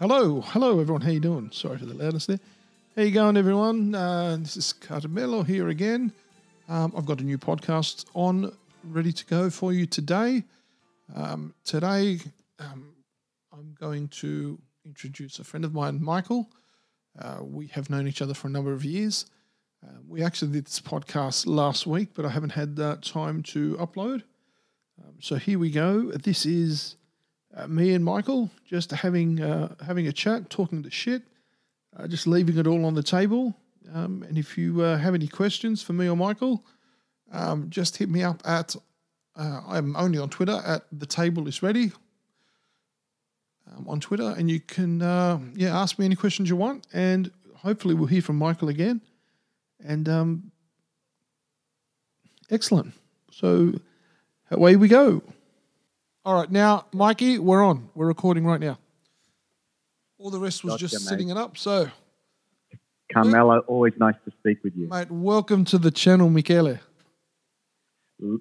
Hello, hello everyone. How you doing? Sorry for the loudness there. How you going, everyone? Uh, this is Carmelo here again. Um, I've got a new podcast on ready to go for you today. Um, today, um, I'm going to introduce a friend of mine, Michael. Uh, we have known each other for a number of years. Uh, we actually did this podcast last week, but I haven't had time to upload. Um, so here we go. This is uh, me and Michael just having uh, having a chat, talking the shit, uh, just leaving it all on the table. Um, and if you uh, have any questions for me or Michael, um, just hit me up at. Uh, I'm only on Twitter at the table is ready. Um, on Twitter, and you can uh, yeah ask me any questions you want, and hopefully we'll hear from Michael again. And um, excellent. So away we go. All right, now, Mikey, we're on. We're recording right now. All the rest was Gotcha, just mate. setting it up. So, Carmelo, always nice to speak with you. mate, welcome to the channel, Michele.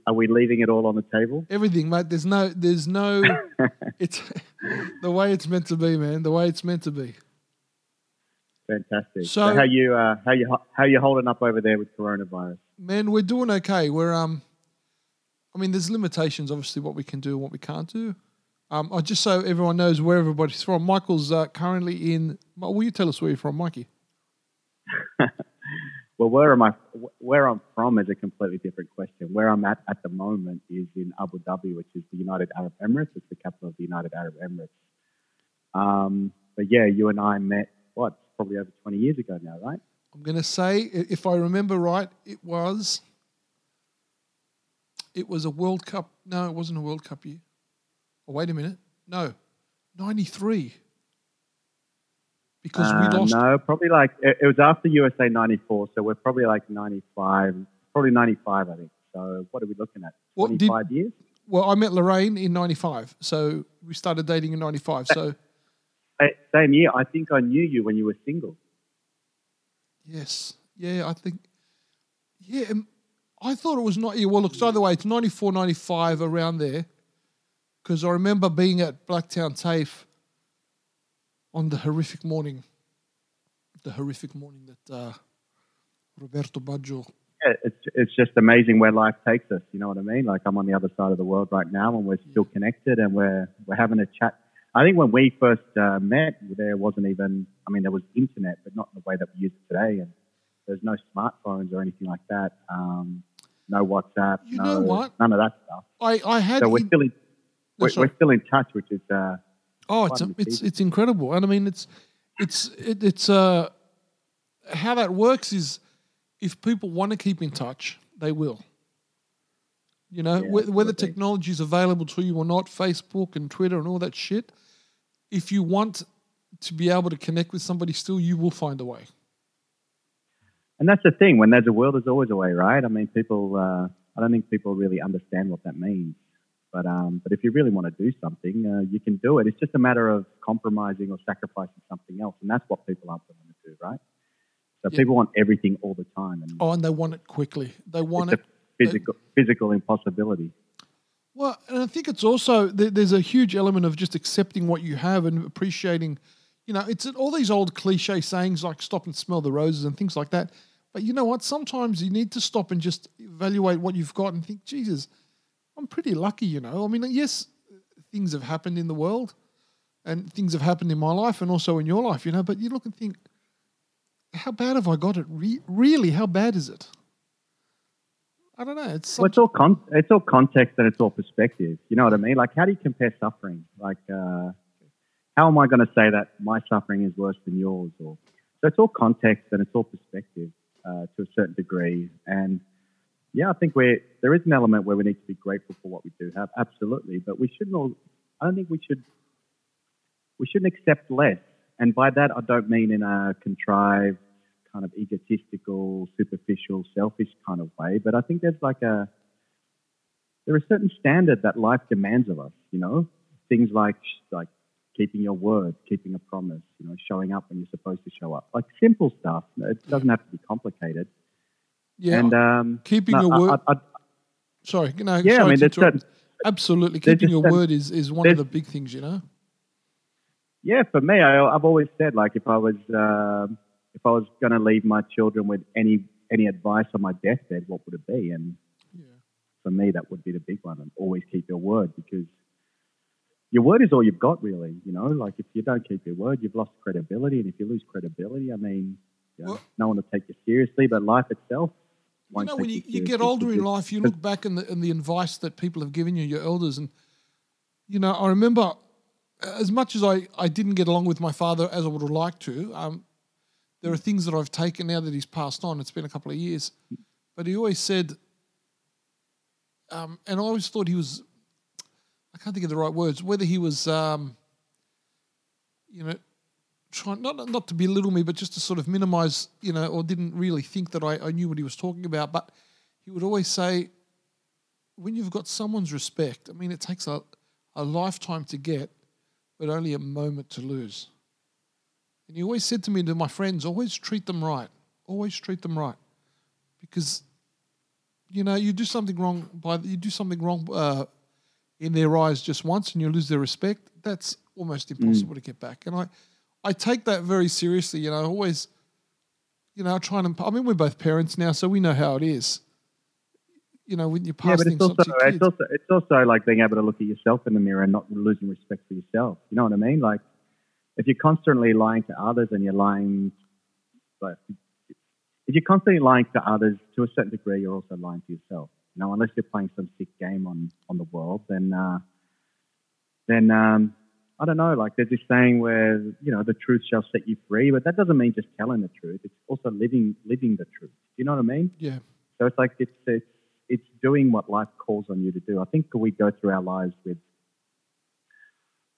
Are we leaving it all on the table? Everything, mate. There's no, there's no. it's the way it's meant to be, man. The way it's meant to be. Fantastic. So- So, how you uh, how you how you holding up over there with coronavirus? Man, we're doing okay. We're um, I mean, there's limitations, obviously, what we can do and what we can't do. Um, I just so everyone knows where everybody's from. Michael's uh, currently in. Will you tell us where you're from, Mikey? Well, where am I? Where I'm from is a completely different question. Where I'm at at the moment is in Abu Dhabi, which is the United Arab Emirates. It's the capital of the United Arab Emirates. Um, but yeah, you and I met what probably over 20 years ago now, right? I'm going to say, if I remember right, it was. It was a World Cup. No, it wasn't a World Cup year. Oh, wait a minute. No, '93. Because Uh, we lost. No, probably like it, it was after USA '94, so we're probably like '95, probably '95, I think. So what are we looking at? What did- 25 years? Well, I met Lorraine in '95, so we started dating in '95. So Same year. I think I knew you when you were single. yes, yeah, I think, yeah, I thought it was not. Yeah, well, look, so either way, it's '94, '95, around there. Because I remember being at Blacktown TAFE on the horrific morning, the horrific morning that uh, Roberto Baggio. Yeah, it's it's just amazing where life takes us. You know what I mean? Like I'm on the other side of the world right now, and we're still connected, and we're we're having a chat. I think when we first uh, met, there wasn't even. I mean, there was internet, but not in the way that we use it today, and there's no smartphones or anything like that. Um, no WhatsApp. You no, what? None of that stuff. I, I had. So we're in- still in. We're, we're still in touch, which is uh, Oh, it's me, it's it's incredible, and I mean it's it's it, it's uh how that works is if people want to keep in touch, they will. You know, Yeah, whe- whether technology is available to you or not, Facebook and Twitter and all that shit. If you want to be able to connect with somebody, still, you will find a way. And that's the thing. When there's a will, there's always a way, right? I mean, people. Uh, I don't think people really understand what that means. But um, but if you really want to do something, uh, you can do it. It's just a matter of compromising or sacrificing something else, and that's what people aren't willing to do, right? So Yeah. people want everything all the time, and Oh, and they want it quickly. They want it. physical physical impossibility. Well, and I think it's also there's a huge element of just accepting what you have and appreciating. You know, it's all these old cliche sayings like "stop and smell the roses" and things like that. But you know what? Sometimes you need to stop and just evaluate what you've got and think, Jesus, I'm pretty lucky. You know, I mean, yes, things have happened in the world, and things have happened in my life and also in your life. You know, but you look and think, how bad have I got it? Re- really, how bad is it? I don't know. It's Well, it's all con- it's all context and it's all perspective. You know what I mean? Like, how do you compare suffering? Like, uh, how am I going to say that my suffering is worse than yours? Or so it's all context and it's all perspective uh, to a certain degree. And yeah, I think we're there is an element where we need to be grateful for what we do have, absolutely. But we shouldn't. All, I don't think we should. We shouldn't accept less. And by that, I don't mean in a contrived, kind of egotistical, superficial, selfish kind of way. But I think there's like a there's a certain standard that life demands of us. You know, things like like keeping your word, keeping a promise. You know, showing up when you're supposed to show up. Like simple stuff. It doesn't have to be complicated. yeah. And um, keeping no, your word. I- I- sorry, no, Yeah, I mean, there's certain- Absolutely, keeping your word is, is one of the big things, you know. yeah, for me, I, I've always said like if I was um if I was going to leave my children with any any advice on my deathbed, what would it be? And Yeah. for me, that would be the big one. And always keep your word because your word is all you've got, really. You know, like if you don't keep your word, you've lost credibility. And if you lose credibility, I mean, you know, Well- no one will take you seriously. But life itself, You know, when you, you get older in life, you look back and the, and the advice that people have given you, your elders, and you know, I remember as much as I, I didn't get along with my father as I would have liked to. Um, there are things that I've taken now that he's passed on. It's been a couple of years, but he always said, um, and I always thought he was. I can't think of the right words. Whether he was, um, you know, trying not not to belittle me, but just to sort of minimize, you know, or didn't really think that I, I knew what he was talking about. But he would always say, when you've got someone's respect, I mean, it takes a, a lifetime to get, but only a moment to lose. And he always said to me, to my friends, always treat them right. Always treat them right. Because, you know, you do something wrong by you do something wrong uh, in their eyes just once and you lose their respect, that's almost impossible to get back. And I, I take that very seriously. You know, always, you know, I try and I mean, we're both parents now, so we know how it is. You know, when you pass yeah, but things it's also to it's also it's also like being able to look at yourself in the mirror and not losing respect for yourself. You know what I mean? Like if you're constantly lying to others and you're lying, like if you're constantly lying to others to a certain degree, you're also lying to yourself. You know, unless you're playing some sick game on on the world, then uh, then um, I don't know. Like there's this saying where you know the truth shall set you free, but that doesn't mean just telling the truth. It's also living living the truth. Do you know what I mean? yeah, So it's like it's it's it's doing what life calls on you to do. I think we go through our lives with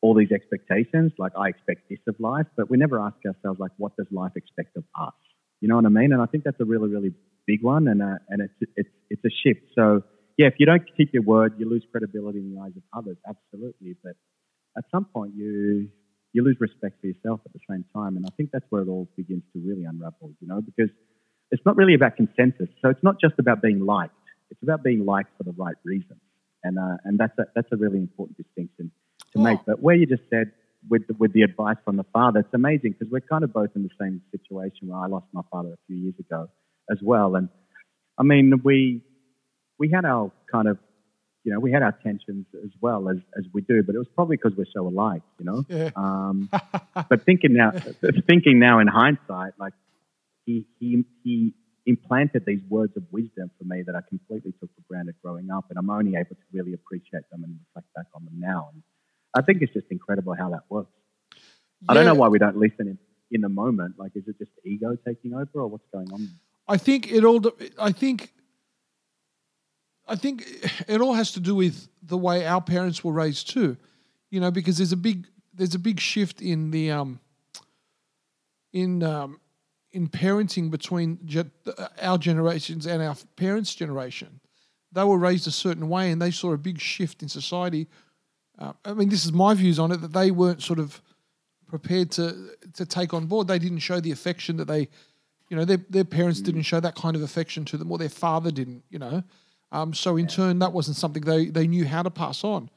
all these expectations, like I expect this of life, but we never ask ourselves like, what does life expect of us? You know what I mean? And I think that's a really really big one, and uh, and it's it's it's a shift. So yeah, if you don't keep your word, you lose credibility in the eyes of others. Absolutely, but at some point you you lose respect for yourself at the same time, and I think that's where it all begins to really unravel. You know, because it's not really about consensus. So it's not just about being liked. It's about being liked for the right reasons. And, uh, and that's, a, that's a really important distinction to Oh. make. But where you just said with the, with the advice from the father, it's amazing because we're kind of both in the same situation where I lost my father a few years ago as well. And I mean, we, we had our kind of, you know, we had our tensions as well as, as we do, but it was probably because we're so alike, you know? yeah, Um, but thinking now, thinking now in hindsight, like he, he, he implanted these words of wisdom for me that I completely took for granted growing up, and I'm only able to really appreciate them and reflect back on them now. And I think it's just incredible how that works. I don't know why we don't listen in, in the moment. Like, is it just ego taking over, or what's going on? I think it all. I think. I think it all has to do with the way our parents were raised too, you know, because there's a big there's a big shift in the um, in um, in parenting between ge- our generations and our parents' generation. They were raised a certain way, and they saw a big shift in society. Uh, I mean, this is my views on it that they weren't sort of prepared to to take on board. They didn't show the affection that they, you know, their their parents didn't show that kind of affection to them, or their father didn't, you know. Um, so in turn, that wasn't something they they knew how to pass on.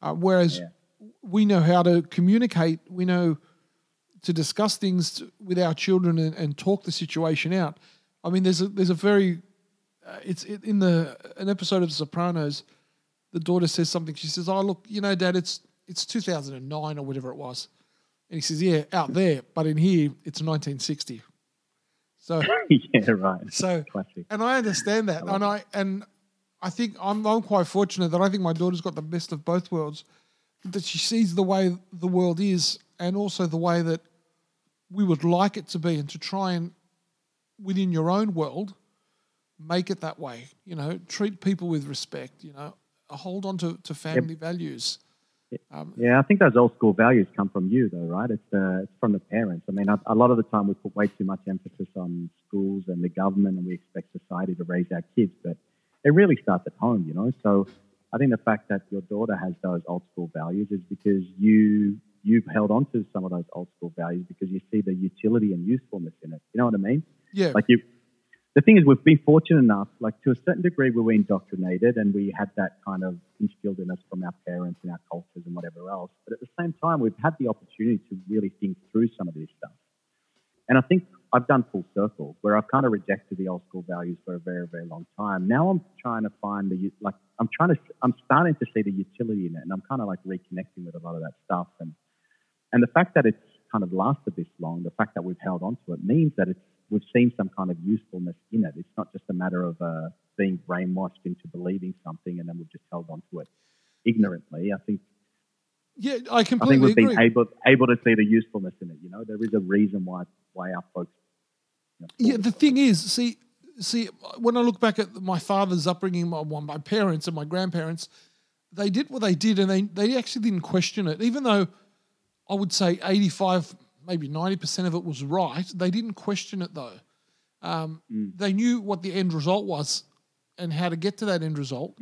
Uh, whereas Yeah. we know how to communicate, we know to discuss things with our children and, and talk the situation out. I mean, there's a there's a very uh, it's it, in the an episode of The Sopranos. The daughter says something. She says, "Oh, look, you know, Dad, it's it's 2009 or whatever it was," and he says, "Yeah, out there, but in here, it's 1960." So, yeah, right. so, Classic. and I understand that, and I and I think I'm I'm quite fortunate that I think my daughter's got the best of both worlds, that she sees the way the world is, and also the way that we would like it to be, and to try and within your own world make it that way. You know, treat people with respect. You know, hold on to, to family values. Um, Yeah, I think those old school values come from you, though, right? It's, uh, it's from the parents. I mean, a, a lot of the time we put way too much emphasis on schools and the government, and we expect society to raise our kids, but it really starts at home, you know. So I think the fact that your daughter has those old school values is because you you've held on to some of those old school values because you see the utility and usefulness in it. You know what I mean? yeah, Like you, the thing is, we've been fortunate enough, like to a certain degree, we were indoctrinated and we had that kind of instilled in us from our parents and our cultures and whatever else. But at the same time, we've had the opportunity to really think through some of this stuff. And I think I've done full circle where I've kind of rejected the old school values for a very, very long time. Now I'm trying to find the, like, I'm trying to, I'm starting to see the utility in it and I'm kind of like reconnecting with a lot of that stuff. And, and the fact that it's kind of lasted this long, the fact that we've held on to it means that it's, we've seen some kind of usefulness in it. It's not just a matter of uh, being brainwashed into believing something and then we've just held on to it ignorantly. I think. Yeah, I completely I think we've agree. been able able to see the usefulness in it. You know, there is a reason why why our folks. You know, Yeah, the thing is, see, see, when I look back at my father's upbringing, my, my parents and my grandparents, they did what they did, and they they actually didn't question it, even though I would say eighty five, maybe ninety percent of it was right. They didn't question it though. Um, They knew what the end result was and how to get to that end result.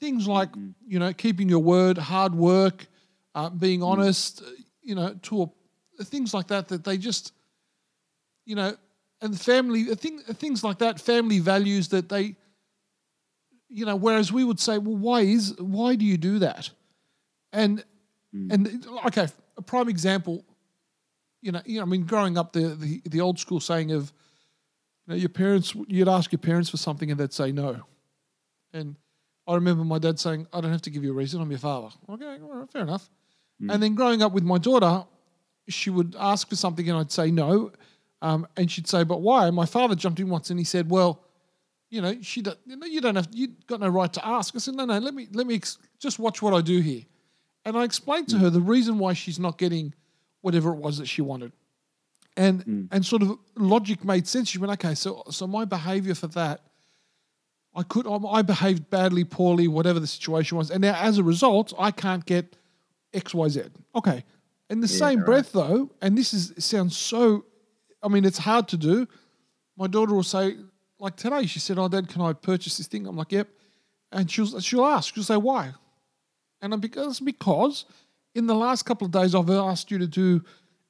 Things like you know keeping your word, hard work, uh, being honest, uh, you know, to a, things like that. That they just you know, and family thing, things like that, family values that they, you know, whereas we would say, well, why is why do you do that? And and okay, a prime example, you know, you know, I mean, growing up, the the, the old school saying of, you know, your parents, you'd ask your parents for something and they'd say no, and I remember my dad saying, I don't have to give you a reason, I'm your father. Okay, all right, fair enough. And then growing up with my daughter, she would ask for something and I'd say no. Um, and she'd say, but why? My father jumped in once and he said, well, you know, she don't, you, know, you don't have, you got no right to ask. I said, no, no, let me, let me ex- just watch what I do here. And I explained to her the reason why she's not getting whatever it was that she wanted. And, hmm. and sort of logic made sense. She went, okay, so, so my behavior for that, I could, I I behaved badly, poorly, whatever the situation was. And now as a result, I can't get X, Y, Z. Okay. In the same right. breath, though, and this is sounds so, I mean, it's hard to do. My daughter will say, like today, she said, "Oh, Dad, can I purchase this thing?" I'm like, "Yep," and she'll she'll ask, she'll say, "Why?" And I'm because because in the last couple of days I've asked you to do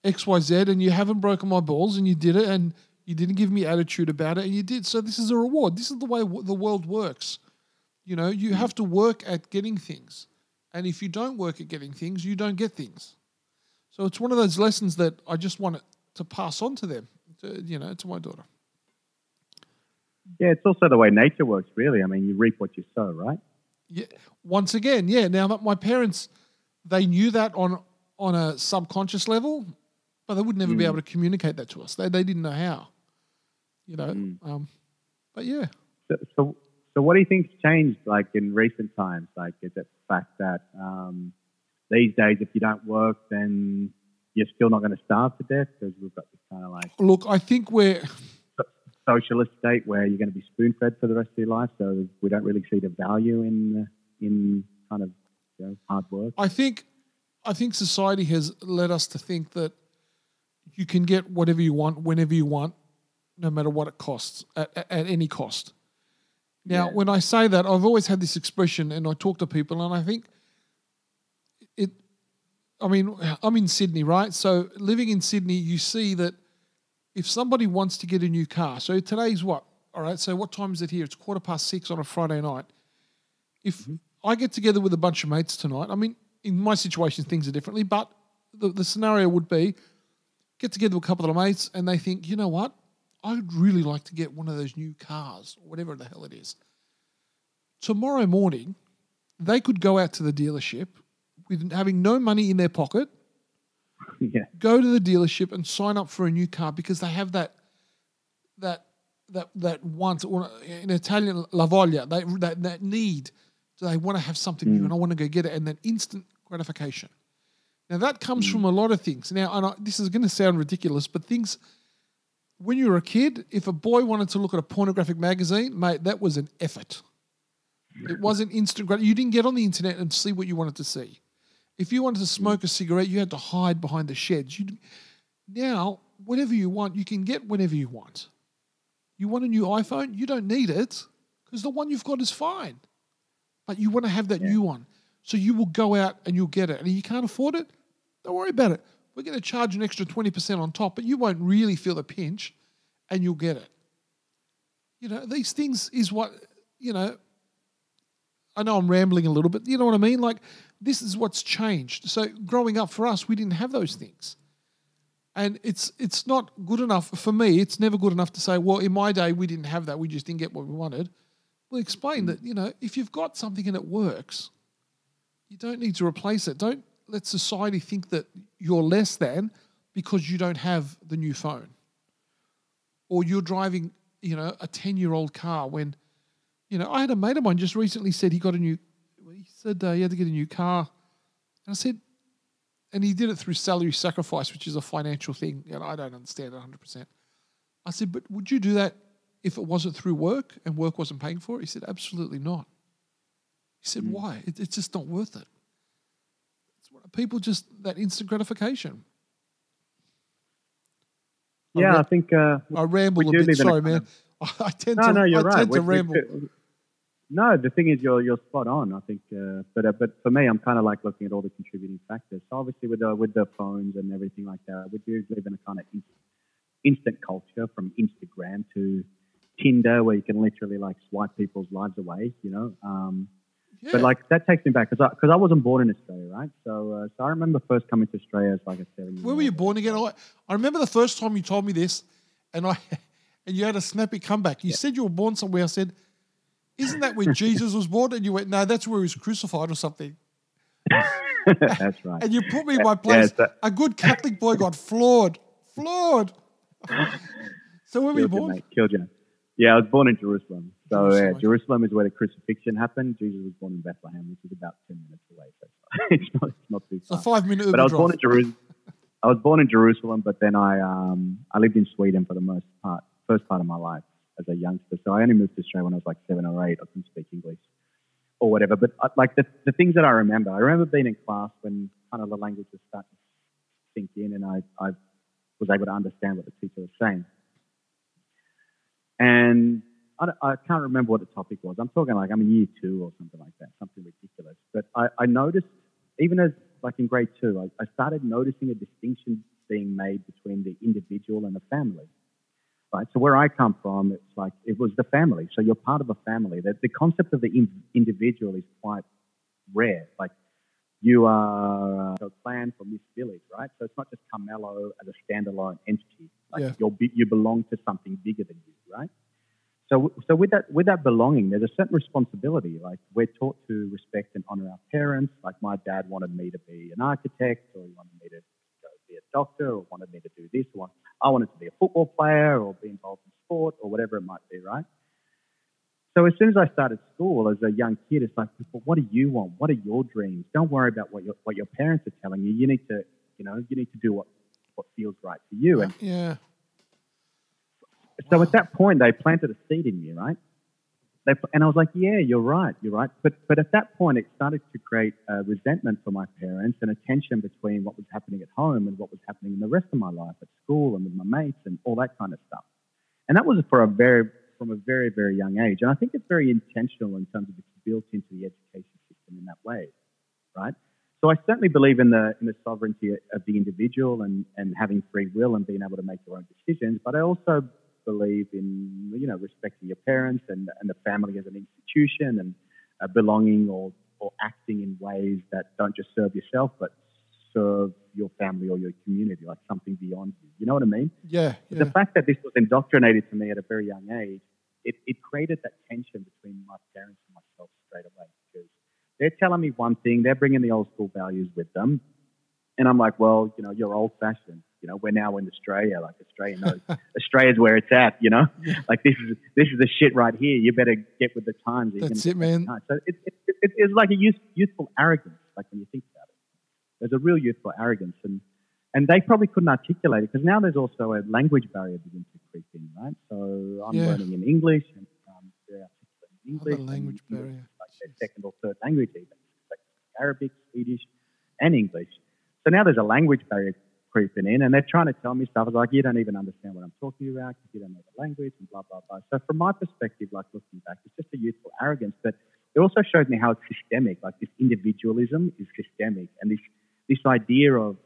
X, Y, Z, and you haven't broken my balls, and you did it, and you didn't give me attitude about it, and you did. So this is a reward. This is the way w- the world works. You know, you mm. have to work at getting things. And if you don't work at getting things, you don't get things. So it's one of those lessons that I just want to pass on to them, to, you know, to my daughter. Yeah, it's also the way nature works, really. I mean, you reap what you sow, right? Yeah. Once again, yeah. Now my parents, they knew that on on a subconscious level, but they would never be able to communicate that to us. They they didn't know how. You know. Um, but yeah. So, so, so what do you think's changed, like in recent times? Like, is it the fact that um, these days, if you don't work, then you're still not going to starve to death because we've got this kind of like Look, I think we're socialist state where you're going to be spoon fed for the rest of your life. So we don't really see the value in in kind of you know, hard work. I think I think society has led us to think that you can get whatever you want whenever you want, no matter what it costs at, at, any cost. Now, Yeah. when I say that, I've always had this expression, and I talk to people, and I think it. I mean, I'm in Sydney, right? So living in Sydney, you see that if somebody wants to get a new car, so today's what? All right, so what time is it here? It's quarter past six on a Friday night. If mm-hmm. I get together with a bunch of mates tonight, I mean, in my situation, things are differently, but the, the scenario would be get together with a couple of mates and they think, you know what? I'd really like to get one of those new cars, or whatever the hell it is. Tomorrow morning, they could go out to the dealership with having no money in their pocket, yeah, go to the dealership and sign up for a new car because they have that that that that want or in Italian la voglia they, that that need they want to have something new hmm. and I want to go get it and then instant gratification. Now that comes hmm. from a lot of things. Now and I, this is going to sound ridiculous, but things when you were a kid, if a boy wanted to look at a pornographic magazine, mate, that was an effort. It wasn't instant. grat- You didn't get on the internet and see what you wanted to see. If you wanted to hmm. smoke a cigarette, you had to hide behind the sheds. You now, whatever you want, you can get whenever you want. You want a new iPhone? You don't need it because the one you've got is fine. But you want to have that new one. So you will go out and you'll get it. And you can't afford it? Don't worry about it. We're going to charge an extra 20% on top, but you won't really feel the pinch and you'll get it. You know, these things is what, you know, I know I'm rambling a little bit. You know what I mean? Like, this is what's changed. So, growing up for us, we didn't have those things. And it's it's not good enough for me. It's never good enough to say, well, in my day we didn't have that. We just didn't get what we wanted. Well, explain that you know if you've got something and it works, you don't need to replace it. Don't let society think that you're less than because you don't have the new phone, or you're driving you know a ten year old car when you know I had a mate of mine just recently said he got a new. He said uh, he had to get a new car, and I said and he did it through salary sacrifice, which is a financial thing, and I don't understand it 100%. I said, but would you do that if it wasn't through work and work wasn't paying for it? He said, absolutely not. He said, mm. why? It, it's just not worth it. people just, that instant gratification. Yeah, I, I think uh, I ramble a bit. Sorry, man. I tend no, to, no, you're I right. tend to ramble. No, the thing is, you're you're spot on. I think, uh, but uh, but for me, I'm kind of like looking at all the contributing factors. So obviously, with the with the phones and everything like that, we do live in a kind of in, instant culture, from Instagram to Tinder, where you can literally like swipe people's lives away. You know, um, yeah. but like that takes me back because I because I wasn't born in Australia, right? So uh, so I remember first coming to Australia as like a seven. Where were you born again? I, I remember the first time you told me this, and I and you had a snappy comeback. You yeah. said you were born somewhere. I said isn't that where Jesus was born? And you went, no, that's where he was crucified or something. that's right. And you put me in my place. Yeah, a good Catholic boy got floored. Floored. so where were you born? You, Killed you. Yeah, I was born in Jerusalem. So Jerusalem. Yeah, Jerusalem is where the crucifixion happened. Jesus was born in Bethlehem, which is about ten minutes away. So it's not, it's not too far. So five minutes. But I was drive. born in Jerusalem. I was born in Jerusalem, but then I um, I lived in Sweden for the most part, first part of my life as a youngster. So I only moved to Australia when I was like seven or eight. I couldn't speak English or whatever. But uh, like the, the things that I remember, I remember being in class when kind of the language was starting to sink in and I, I was able to understand what the teacher was saying. And I, I, can't remember what the topic was. I'm talking like I'm in year two or something like that, something ridiculous. But I, I noticed, even as like in grade two, I, I started noticing a distinction being made between the individual and the family right? So where I come from, it's like it was the family. So you're part of a family. The, the concept of the in, individual is quite rare. Like you are uh, a clan from this village, right? So it's not just Carmelo as a standalone entity. Like yeah. you you belong to something bigger than you, right? So, so with that, with that belonging, there's a certain responsibility. Like we're taught to respect and honor our parents. Like my dad wanted me to be an architect, or he wanted me to be a doctor, or wanted me to do this, or I wanted to be a football player or be involved in sport or whatever it might be, right? So as soon as I started school as a young kid, it's like, well, what do you want? What are your dreams? Don't worry about what your what your parents are telling you. You need to, you know, you need to do what what feels right for you. And yeah. So wow. at that point, they planted a seed in me, right? They, and I was like, yeah, you're right, you're right. But but at that point, it started to create a resentment for my parents and a tension between what was happening at home and what was happening in the rest of my life at school and with my mates and all that kind of stuff. And that was for a very from a very very young age. And I think it's very intentional in terms of it's built into the education system in that way, right? So I certainly believe in the in the sovereignty of the individual and and having free will and being able to make your own decisions. But I also believe in you know respecting your parents and, and the family as an institution and uh, belonging or, or acting in ways that don't just serve yourself but serve your family or your community like something beyond you you know what i mean yeah, yeah. the fact that this was indoctrinated to me at a very young age it, it created that tension between my parents and myself straight away because they're telling me one thing they're bringing the old school values with them and i'm like well you know you're old fashioned you know, we're now in Australia. Like Australia knows Australia's where it's at. You know, yeah. like this is this is the shit right here. You better get with the times. That's it, man. So it, it, it, it's like a youth, youthful arrogance. Like when you think about it, there's a real youthful arrogance, and and they probably couldn't articulate it because now there's also a language barrier beginning to creep in, right? So I'm yeah. learning in English and um, in English. Language barrier. Like second or third language even, like Arabic, Swedish, and English. So now there's a language barrier creeping in and they're trying to tell me stuff. I was like, you don't even understand what I'm talking about because you don't know the language and blah, blah, blah. So from my perspective, like looking back, it's just a youthful arrogance, but it also showed me how it's systemic. Like this individualism is systemic and this, this idea of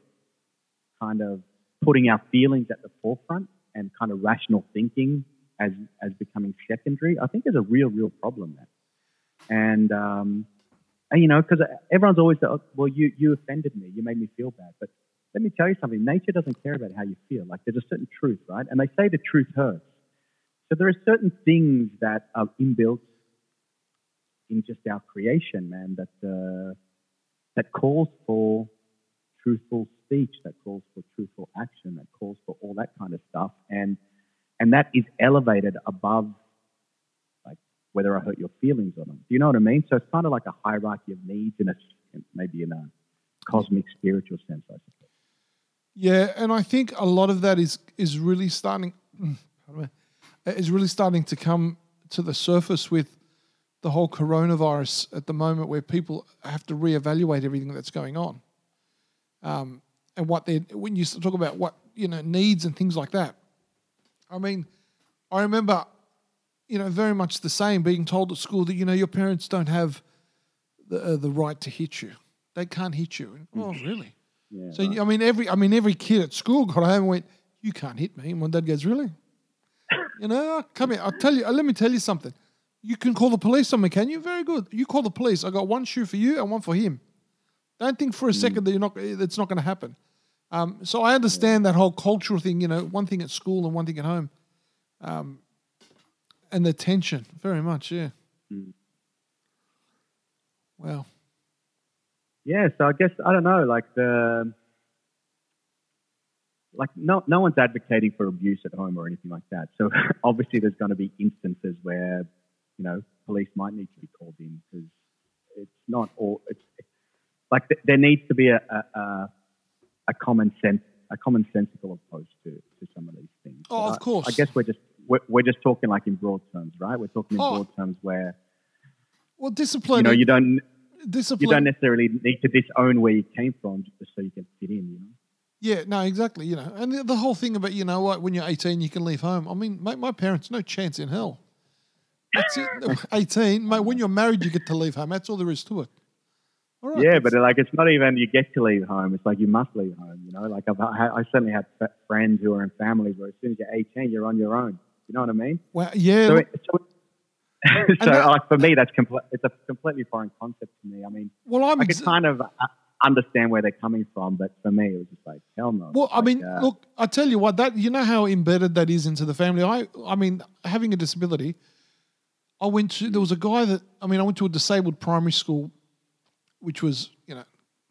kind of putting our feelings at the forefront and kind of rational thinking as as becoming secondary, I think is a real, real problem there. And um, and you know, because everyone's always oh, well, you you offended me, you made me feel bad, but let me tell you something. Nature doesn't care about how you feel. Like there's a certain truth, right? And they say the truth hurts. So there are certain things that are inbuilt in just our creation, man, that uh, that calls for truthful speech, that calls for truthful action, that calls for all that kind of stuff, and and that is elevated above like whether I hurt your feelings or not. Do you know what I mean? So it's kind of like a hierarchy of needs in a maybe in a cosmic spiritual sense, I suppose. Yeah, and I think a lot of that is is really starting is really starting to come to the surface with the whole coronavirus at the moment, where people have to reevaluate everything that's going on, um, and what they when you talk about what you know needs and things like that. I mean, I remember, you know, very much the same being told at school that you know your parents don't have the uh, the right to hit you; they can't hit you. Oh, really? Yeah, so right. I mean, every I mean, every kid at school got home and went, "You can't hit me." And my dad goes, "Really?" you know, come here. I'll tell you. Let me tell you something. You can call the police on me, can you? Very good. You call the police. I got one shoe for you and one for him. Don't think for a mm. second that you're not. That's not going to happen. Um, so I understand that whole cultural thing. You know, one thing at school and one thing at home, um, and the tension. Very much, yeah. Mm. Wow. Yeah. So I guess I don't know. Like the like no no one's advocating for abuse at home or anything like that. So obviously there's going to be instances where you know, police might need to be called in because it's not all. It's like th- there needs to be a, a, a common sense, a commonsensical approach to, to some of these things. Oh, but of course. I, I, guess we're just we're, we're just talking like in broad terms, right? We're talking in oh. broad terms where. Well, discipline. You know, you don't. Discipline. You don't necessarily need to disown where you came from just so you can fit in. You know. Yeah, no, exactly. You know, and the, the, whole thing about you know what, when you're 18, you can leave home. I mean, my, my parents, no chance in hell. That's it. 18. Mate, when you're married, you get to leave home. That's all there is to it. Yeah, but like it's not even you get to leave home. It's like you must leave home. You know, like I've, I certainly have friends who are in families where as soon as you're 18, you're on your own. You know what I mean? Well, yeah. So, so, so that, like for me, that's compl- it's a completely foreign concept to me. I mean, well, I'm I could kind of uh, understand where they're coming from, but for me, it was just like hell no. Well, I mean, uh, look, I tell you what, that you know how embedded that is into the family. I, I mean, having a disability I went to there was a guy that I mean I went to a disabled primary school, which was you know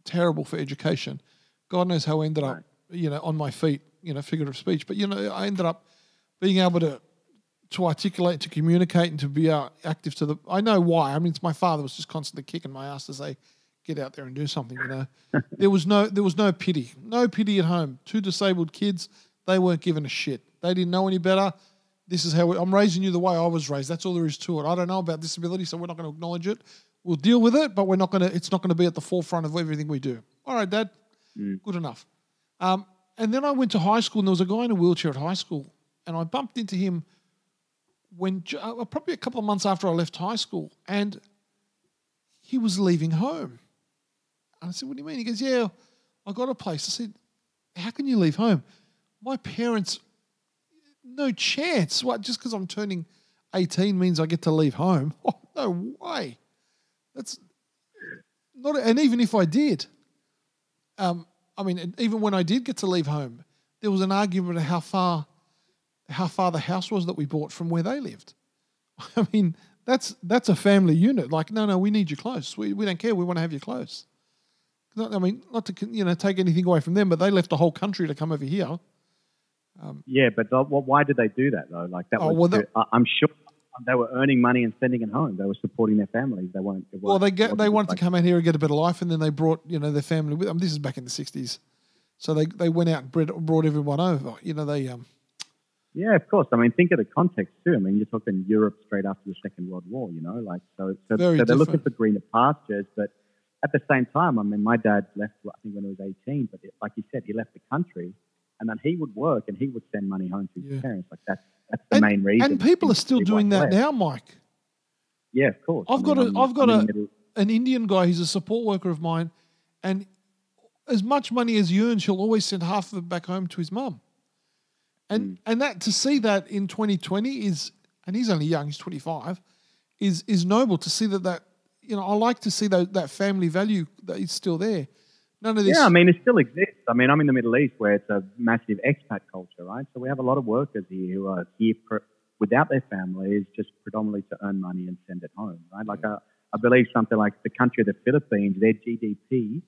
terrible for education. God knows how I ended up you know on my feet, you know, figurative speech. But you know I ended up being able to to articulate, to communicate, and to be active to the. I know why. I mean, it's my father was just constantly kicking my ass to say, "Get out there and do something." You know, there was no there was no pity, no pity at home. Two disabled kids, they weren't given a shit. They didn't know any better this is how I'm raising you the way I was raised. That's all there is to it. I don't know about disability, so we're not going to acknowledge it. We'll deal with it, but we're not going to. It's not going to be at the forefront of everything we do. All right, Dad. Mm. Good enough. Um, and then I went to high school, and there was a guy in a wheelchair at high school, and I bumped into him when uh, probably a couple of months after I left high school, and he was leaving home. And I said, "What do you mean?" He goes, "Yeah, I got a place." I said, "How can you leave home?" My parents no chance. What? Just because I'm turning 18 means I get to leave home? Oh, no way. That's not. And even if I did, um, I mean, even when I did get to leave home, there was an argument of how far, how far the house was that we bought from where they lived. I mean, that's that's a family unit. Like, no, no, we need you close. We we don't care. We want to have you close. I mean, not to you know take anything away from them, but they left the whole country to come over here. Um, yeah, but why did they do that though? Like that oh, was, well, that, I'm sure they were earning money and sending it home. They were supporting their families. They weren't. well, they get they wanted like, to come out here and get a better life, and then they brought you know their family with them. This is back in the '60s, so they they went out and brought, brought everyone over. You know they um. Yeah, of course. I mean, think of the context too. I mean, you're talking Europe straight after the Second World War. You know, like so. So, so they're looking for greener pastures, but at the same time, I mean, my dad left. I think when he was 18, but it, like he said, he left the country and then he would work and he would send money home to his yeah. parents. Like that's that's the and, main reason. And people are still doing that now, Mike. Yeah, of course. I've I got mean, a I've got a an Indian guy. He's a support worker of mine, and as much money as he earns, he'll always send half of it back home to his mum. And hmm. and that to see that in 2020 is, and he's only young, he's 25, is is noble to see that that you know I like to see that that family value that is still there. None of this. Yeah, I mean, it still exists. I mean, I'm in the Middle East where it's a massive expat culture, right? So we have a lot of workers here who are here without their families, just predominantly to earn money and send it home, right? Like, uh, I believe something like the country of the Philippines, their GDP,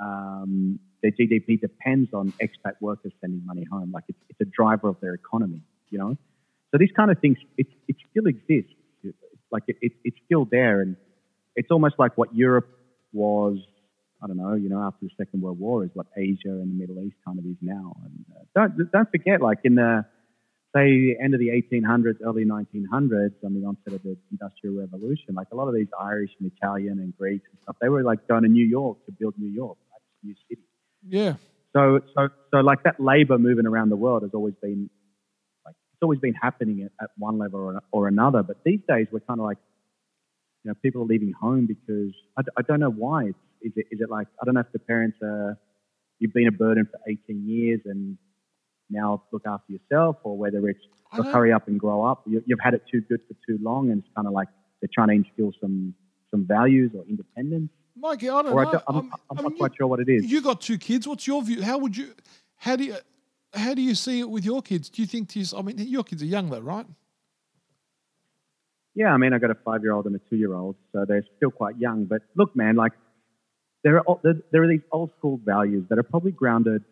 um, their GDP depends on expat workers sending money home. Like, it's, it's a driver of their economy, you know? So these kind of things, it, it still exists. It's like, it, it, it's still there. And it's almost like what Europe was I don't know, you know, after the Second World War is what Asia and the Middle East kind of is now. And uh, don't don't forget, like in the say end of the 1800s, early 1900s, on the onset of the Industrial Revolution, like a lot of these Irish and Italian and Greeks and stuff, they were like going to New York to build New York, like new city. Yeah. So so so like that labor moving around the world has always been like it's always been happening at, at one level or, or another. But these days we're kind of like you know people are leaving home because I, I don't know why. It's, is it is it like I don't know if the parents are you've been a burden for 18 years and now look after yourself, or whether it's I hurry up and grow up. You, you've had it too good for too long, and it's kind of like they're trying to instill some some values or independence. Mikey, I don't Or I know. don't, I'm, I'm- I'm I not quite sure what it is. you, you got two kids. What's your view? How would you? How do you? How do you see it with your kids? Do you think to yourself, I mean, your kids are young though, right? Yeah, I mean, I got a five year old and a two year old, so they're still quite young. But look, man, like there are there are these old school values that are probably grounded.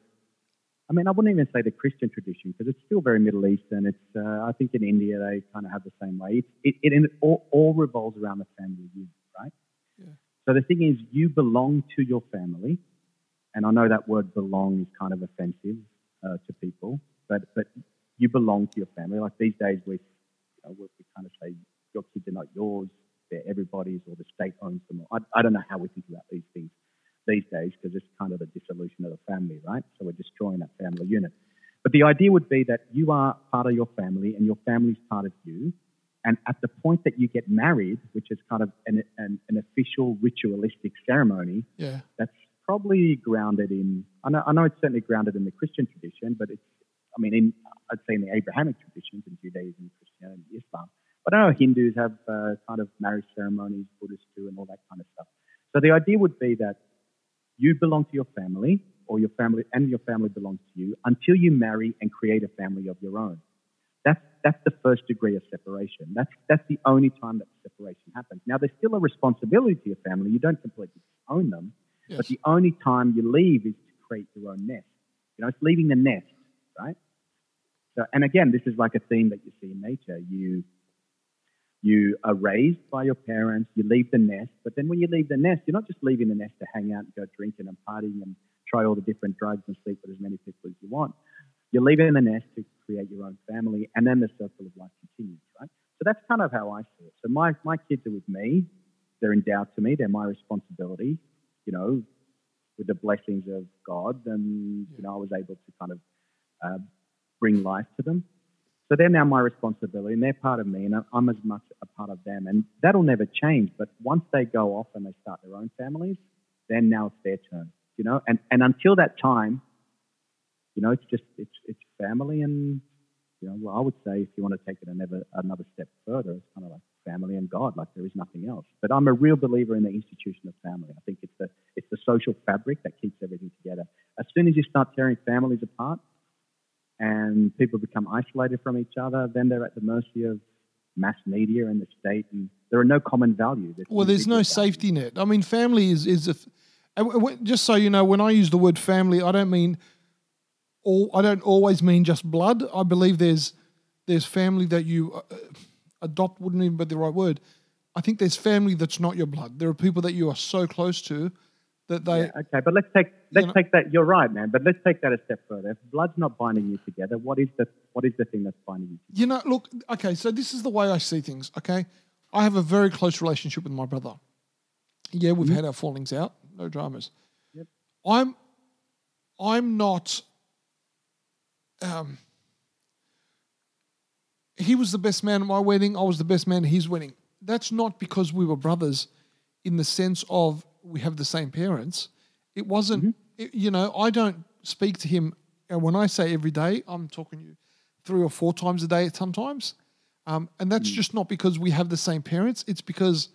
I mean, I wouldn't even say the Christian tradition because it's still very Middle Eastern. It's uh, I think in India they kind of have the same way. It it, it all, all revolves around the family unit, right? Yeah. So the thing is, you belong to your family, and I know that word "belong" is kind of offensive uh, to people, but but you belong to your family. Like these days, we you know, we, we kind of say your kids are not yours; they're everybody's, or the state owns them. I, I don't know how we think about these things these days because it's kind of the dissolution of the family, right? So we're destroying that family unit. But the idea would be that you are part of your family and your family's part of you. And at the point that you get married, which is kind of an, an, an official ritualistic ceremony, Yeah. that's probably grounded in, I know, I know it's certainly grounded in the Christian tradition, but it's, I mean, in, I'd say in the Abrahamic traditions in Judaism, Christianity, Islam. But I know Hindus have uh, kind of marriage ceremonies, Buddhists do, and all that kind of stuff. So the idea would be that you belong to your family, or your family and your family belongs to you, until you marry and create a family of your own. That's that's the first degree of separation. That's that's the only time that separation happens. Now there's still a responsibility to your family. You don't completely own them, Yes. but the only time you leave is to create your own nest. You know, it's leaving the nest, right? So, and again, this is like a theme that you see in nature. You you are raised by your parents, you leave the nest, but then when you leave the nest, you're not just leaving the nest to hang out and go drinking and partying and try all the different drugs and sleep with as many people as you want. You're leaving the nest to create your own family, and then the circle of life continues, right? So that's kind of how I see it. So my, my kids are with me, they're endowed to me, they're my responsibility, you know, with the blessings of God, and you know, I was able to kind of uh, bring life to them. So they're now my responsibility, and they're part of me, and I'm as much a part of them. And that'll never change. But once they go off and they start their own families, then now it's their turn, you know. And and until that time, you know, it's just it's it's family, and you know, well, I would say if you want to take it another another step further, it's kind of like family and God, like there is nothing else. But I'm a real believer in the institution of family. I think it's the it's the social fabric that keeps everything together. As soon as you start tearing families apart, and people become isolated from each other, then they're at the mercy of mass media and the state, and there are no common values. Well, there's no values. safety net. I mean, family is is a. f- and w- w- Just so you know, when I use the word family, I don't mean all. I don't always mean just blood. I believe there's there's family that you uh, uh, adopt wouldn't even be the right word. I think there's family that's not your blood. There are people that you are so close to that they. Yeah, okay, but let's take let's know- take that. You're right, man. But let's take that a step further. If blood's not binding you together, what is the what is the thing that's binding you? Together? You know, look, okay, so this is the way I see things, okay? I have a very close relationship with my brother. Yeah, we've had our fallings out, no dramas. Yep. I'm I'm not um he was the best man at my wedding, I was the best man at his wedding. That's not because we were brothers in the sense of we have the same parents. It wasn't, mm-hmm. it- you know, I don't speak to him and when I say every day, I'm talking you three or four times a day sometimes. Um, and that's mm. just not because we have the same parents. It's because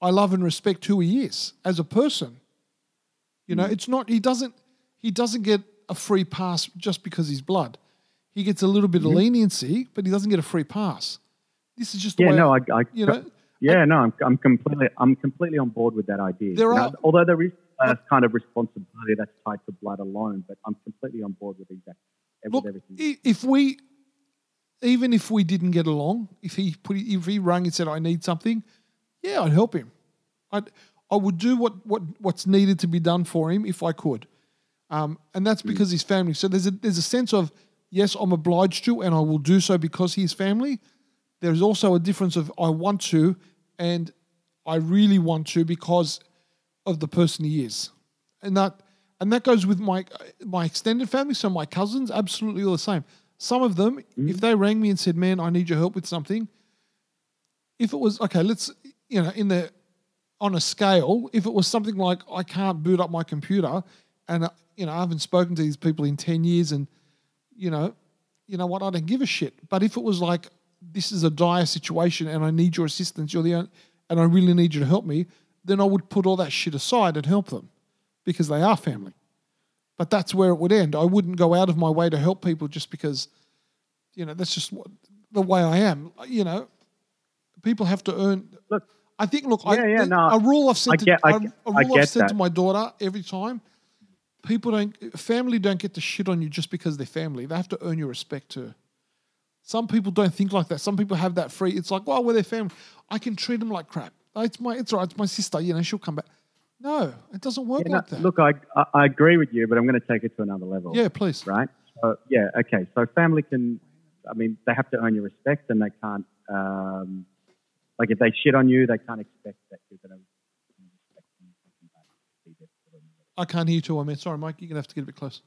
I love and respect who he is as a person. You know, mm. it's not he doesn't he doesn't get a free pass just because he's blood. He gets a little bit of mm-hmm. leniency, but he doesn't get a free pass. This is just the Yeah, no, I, I you know. Yeah, no, I'm, I'm completely, I'm completely on board with that idea. There Now, are- although there is a kind of responsibility that's tied to blood alone, but I'm completely on board with exact with Look, everything. if we, even if we didn't get along, if he put, if he rang and said, "I need something," yeah, I'd help him. I'd, I would do what what what's needed to be done for him if I could, um, and that's because he's family. So there's a there's a sense of yes, I'm obliged to, and I will do so because he's family. There's also a difference of I want to, and I really want to because of the person he is, and that and that goes with my my extended family. So my cousins, absolutely all the same. Some of them, if they rang me and said, "Man, I need your help with something," if it was okay, let's you know in the on a scale, if it was something like I can't boot up my computer, and uh, you know I haven't spoken to these people in ten years, and you know, you know what, I don't give a shit. But if it was like this is a dire situation and I need your assistance, you're the only, and I really need you to help me, then I would put all that shit aside and help them because they are family. But that's where it would end. I wouldn't go out of my way to help people just because, you know, that's just what, the way I am. You know, people have to earn. Look, I think. Look, Yeah, I, yeah, no, a rule I've said I to get- I- a- rule I've get said to my daughter every time. People don't, family don't get to shit on you just because they're family. They have to earn your respect too. Some people don't think like that. Some people have that free. It's like, well, we're their family. I can treat them like crap. It's my, it's all right. It's my sister. You know, she'll come back. No, it doesn't work yeah, no, like that. look, I, I I agree with you, but I'm going to take it to another level. yeah, please. right? So, yeah, okay. So family can, I mean, they have to earn your respect, and they can't, um, like, if they shit on you, they can't expect that you're going to respect them. or something like that. Be there for them. I can't hear you too. I mean, sorry, Mike. You're gonna have to get a bit close.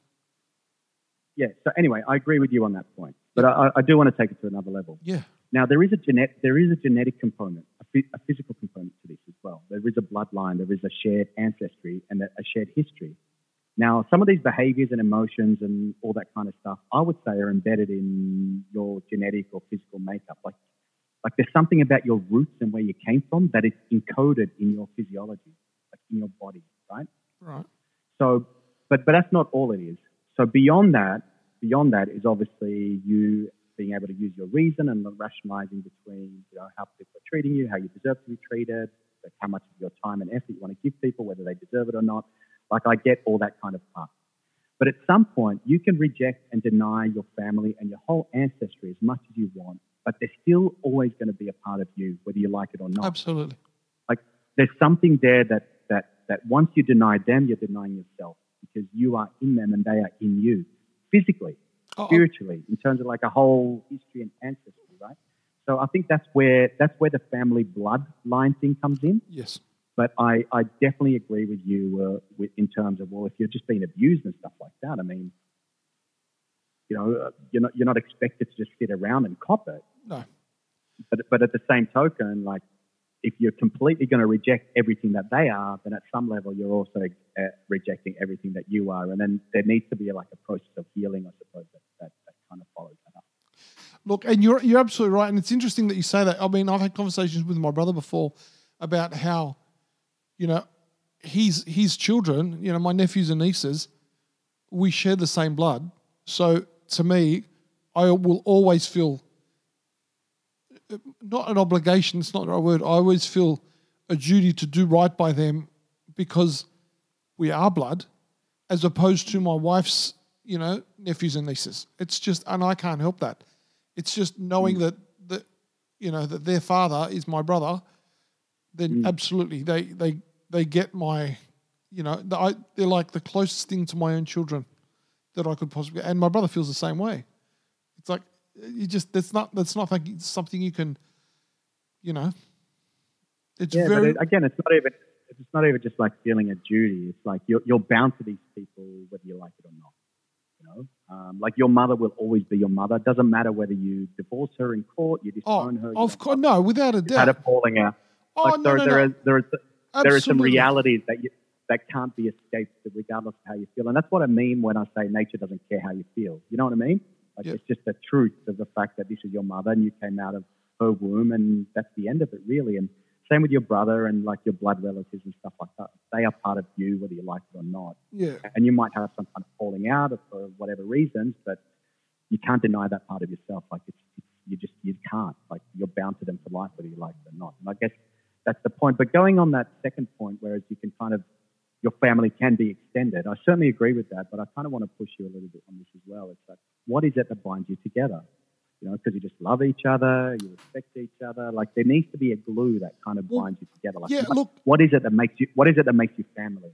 Yeah. So anyway, I agree with you on that point, but I, I do want to take it to another level. Yeah. Now there is a genet, there is a genetic component, a, physical component to this as well. There is a bloodline, there is a shared ancestry, and a, a shared history. Now, some of these behaviors and emotions and all that kind of stuff, I would say, are embedded in your genetic or physical makeup. Like, like there's something about your roots and where you came from that is encoded in your physiology, like in your body, right? Right. So, but but that's not all it is. So beyond that, beyond that is obviously you being able to use your reason and rationalizing between you know how people are treating you, how you deserve to be treated, like how much of your time and effort you want to give people, whether they deserve it or not. Like I get all that kind of part. But at some point, you can reject and deny your family and your whole ancestry as much as you want, but they're still always going to be a part of you, whether you like it or not Absolutely. like there's something there that that that once you deny them, you're denying yourself because you are in them and they are in you, physically, Oh, oh, spiritually, in terms of like a whole history and ancestry, right? So I think that's where that's where the family bloodline thing comes in. yes. But I, I definitely agree with you uh, with, in terms of well, if you're just being abused and stuff like that, I mean, you know, uh, you're not you're not expected to just sit around and cop it No. but but at the same token, like if you're completely going to reject everything that they are, then at some level you're also uh, rejecting everything that you are, and then there needs to be like a process of healing, I suppose that that, that kind of follows that up. Look, and you're you're absolutely right, and it's interesting that you say that. I mean, I've had conversations with my brother before about how, you know, his his children, you know, my nephews and nieces, we share the same blood. So to me, I will always feel not an obligation. It's not the right word. I always feel a duty to do right by them because we are blood, as opposed to my wife's, you know, nephews and nieces. It's just, and I can't help that. It's just knowing mm. that that you know that their father is my brother. Then mm. absolutely, they they they get my, you know, the, I, they're like the closest thing to my own children that I could possibly. And my brother feels the same way. You just that's not that's not like something you can, you know. It's Yeah, very it, again, it's not even it's not even just like feeling a duty. It's like you're you're bound to these people whether you like it or not. You know, um, like your mother will always be your mother. It doesn't matter whether you divorce her in court, you oh, disown her. you of course, no, without a had a doubt. falling out. Oh like no, there, no, there no. are there are there are some realities that you that can't be escaped regardless of how you feel. And that's what I mean when I say nature doesn't care how you feel. You know what I mean? Like Yep. it's just the truth of the fact that this is your mother and you came out of her womb and that's the end of it really. And same with your brother and like your blood relatives and stuff like that. They are part of you whether you like it or not. Yeah. And you might have some kind of falling out for whatever reasons, but you can't deny that part of yourself. Like it's, it's you just you can't. Like you're bound to them for life whether you like it or not. And I guess that's the point. But going on that second point, whereas you can kind of your family can be extended. I certainly agree with that, but I kind of want to push you a little bit on this as well. It's like, what is it that binds you together? You know, because you just love each other, you respect each other. Like there needs to be a glue that kind of Well, binds you together. Like, Yeah, what, look, what is it that makes you? What is it that makes you family?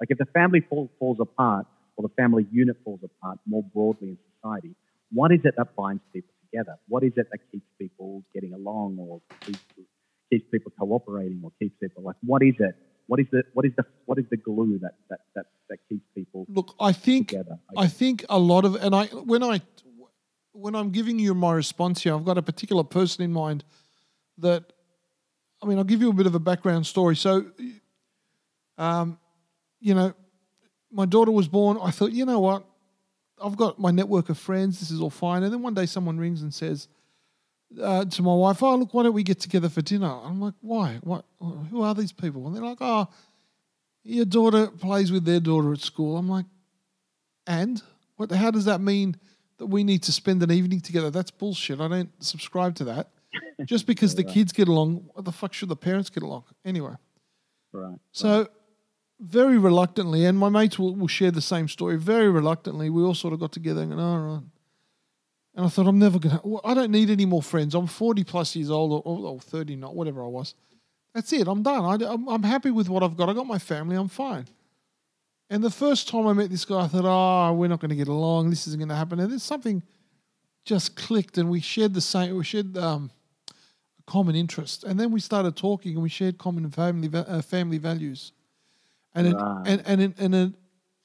Like if the family fall, falls apart or the family unit falls apart more broadly in society, what is it that binds people together? What is it that keeps people getting along or keeps, keeps people cooperating or keeps people like what is it? What is the what is the what is the glue that that that, that keeps people look, I think together? I think a lot of, and I when I when I'm giving you my response here, I've got a particular person in mind that, I mean, I'll give you a bit of a background story. So, um, you know, my daughter was born. I thought, you know what, I've got my network of friends. This is all fine. And then one day, someone rings and says uh, to my wife, "Oh, look, why don't we get together for dinner?" I'm like, "Why? What? Who are these people?" And they're like, "Oh." Your daughter plays with their daughter at school. I'm like, and what? How does that mean that we need to spend an evening together? That's bullshit. I don't subscribe to that. Just because the kids get along, what the fuck should the parents get along? Anyway, right. so very reluctantly, and my mates will, will share the same story. Very reluctantly, we all sort of got together and, all right. And I thought, I'm never gonna. I don't need any more friends. I'm 40 plus years old, or, or 30, not whatever I was. That's it. I'm done. I, am I'm happy with what I've got. I got my family. I'm fine. And the first time I met this guy, I thought, oh, we're not going to get along. This isn't going to happen. And there's something just clicked, and we shared the same. We shared um, a common interest, and then we started talking, and we shared common family uh, family values. And it, Right. and and it, and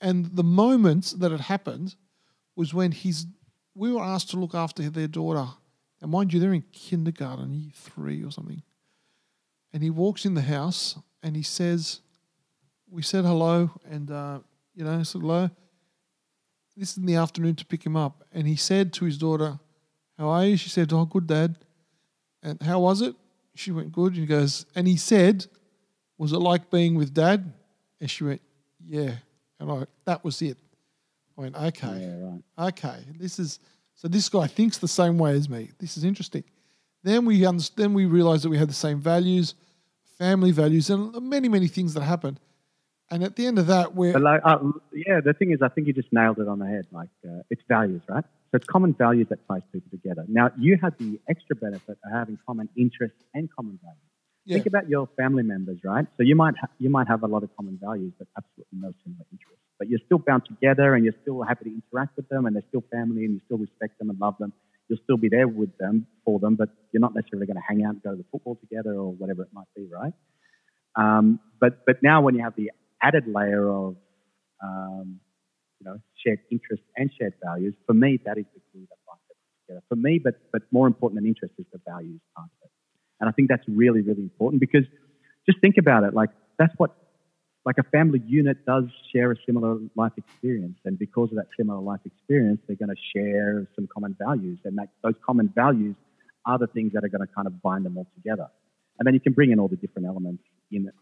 and the moment that it happened was when he's. We were asked to look after their daughter, and mind you, they're in kindergarten, year three or something. And he walks in the house and he says, "We said hello, and uh, you know, said hello. This is in the afternoon to pick him up." And he said to his daughter, "How are you?" She said, "Oh, good, Dad." And how was it? She went, "Good." And he goes, and he said, "Was it like being with Dad?" And she went, "Yeah." And I, that was it. I went, "Okay." Yeah, right. okay, this is so this guy thinks the same way as me. This is interesting. Then we then we realized that we had the same values, family values, and many many things that happened. And at the end of that, we're like, uh, yeah, the thing is, I think you just nailed it on the head. Like, uh, it's values, right? So it's common values that ties people together. Now, you had the extra benefit of having common interests and common values. yeah, Think about your family members, right? So you might ha- you might have a lot of common values, but absolutely no similar interests. But you're still bound together, and you're still happy to interact with them, and they're still family, and you still respect them and love them. You'll still be there with them for them, but you're not necessarily going to hang out and go to the football together or whatever it might be, right? Um, but but now when you have the added layer of um, you know shared interests and shared values, for me that is the glue that binds everything together. For me, but but more important than interest is the values part of it, and I think that's really really important because just think about it, like that's what like a family unit does share a similar life experience, and because of that similar life experience, they're going to share some common values, and that, those common values are the things that are going to kind of bind them all together. And then you can bring in all the different elements in it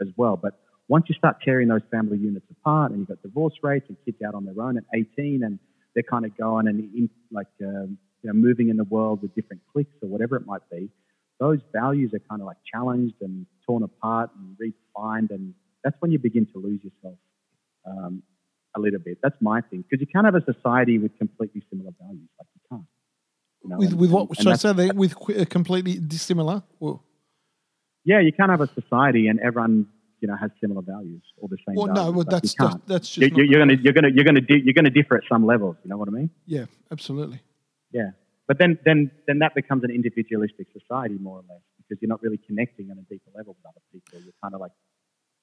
as well. But once you start tearing those family units apart, and you've got divorce rates and kids out on their own at 18, and they're kind of going and in, like um, you know moving in the world with different cliques or whatever it might be, those values are kind of like challenged and torn apart and redefined, and that's when you begin to lose yourself um, a little bit. That's my thing because you can't have a society with completely similar values. Like you can't. You know, with and- with what? and So I say they with uh, completely dissimilar. Well, Yeah, you can't have a society and everyone you know has similar values or the same. well no, values. well Like, that's that's, that's just You- you're gonna gonna you're gonna you're gonna di- you're gonna differ at some levels. You know what I mean? Yeah, absolutely. Yeah. But then then then that becomes an individualistic society more or less because you're not really connecting on a deeper level with other people. You're kind of like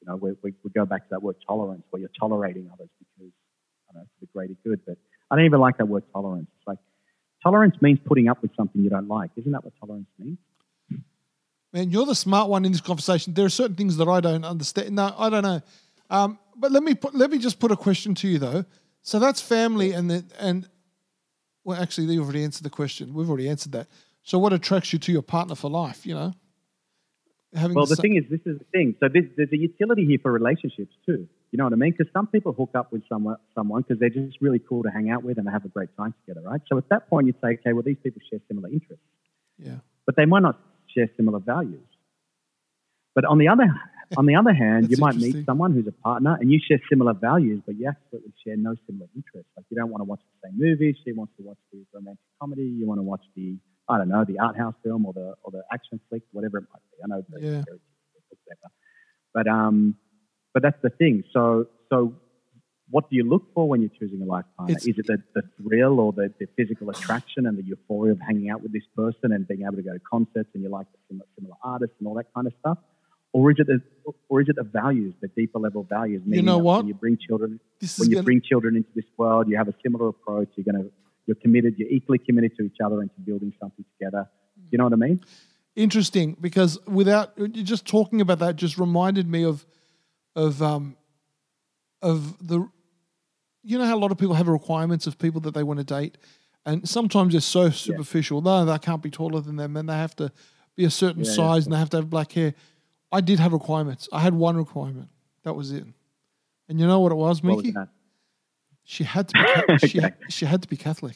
you know we, we, we go back to that word tolerance where you're tolerating others because I don't know for the greater good. But I don't even like that word tolerance. It's like tolerance means putting up with something you don't like. Isn't that what tolerance means? Man, you're the smart one in this conversation. There are certain things that I don't understand. No, I don't know. Um, but let me put, let me just put a question to you though. So that's family, and the, and well, actually, you've already answered the question. We've already answered that. So, what attracts you to your partner for life? You know, having well, the thing is, this is the thing. So there's, there's a utility here for relationships too. You know what I mean? Because some people hook up with someone someone because they're just really cool to hang out with and they have a great time together, right? So at that point, you'd say, okay, well, these people share similar interests. Yeah. But they might not share similar values. But on the other on the other hand, you might meet someone who's a partner and you share similar values, but you absolutely share no similar interests. Like you don't want to watch the same movies. She wants to watch the romantic comedy. You want to watch the I don't know the art house film or the or the action flick, whatever it might be. I know, yeah. but um, but that's the thing. So so what do you look for when you're choosing a life partner? It's, Is it the, the thrill or the, the physical attraction and the euphoria of hanging out with this person and being able to go to concerts and you like the similar, similar artists and all that kind of stuff? or is it the or is it the values, the deeper level values? You know what? When you bring children, this when you gonna... bring children into this world, you have a similar approach. You're gonna you're committed. You're equally committed to each other and to building something together. You know what I mean? Interesting, because without just talking about that, just reminded me of of um of the you know how a lot of people have requirements of people that they want to date, and sometimes they're so superficial. Yeah. No, they can't be taller than them, and they have to be a certain yeah, size, yeah. and they have to have black hair I did have requirements. I had one requirement. That was it. And you know what it was, Mickey? Was she had to be. okay. she, had, she had to be Catholic.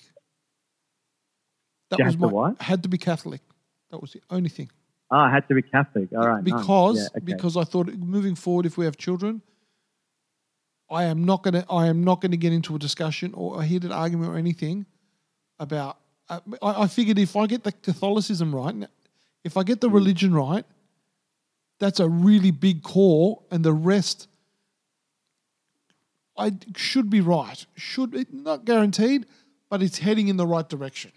That she was my what? had to be Catholic. That was the only thing. Ah, I had to be Catholic. All right. Because nice. yeah, okay. because I thought moving forward, if we have children, I am not gonna I am not gonna get into a discussion or a heated argument or anything about. Uh, I, I figured if I get the Catholicism right, if I get the mm. religion right, that's a really big core, and the rest I should be right. Should not guaranteed, but it's heading in the right direction.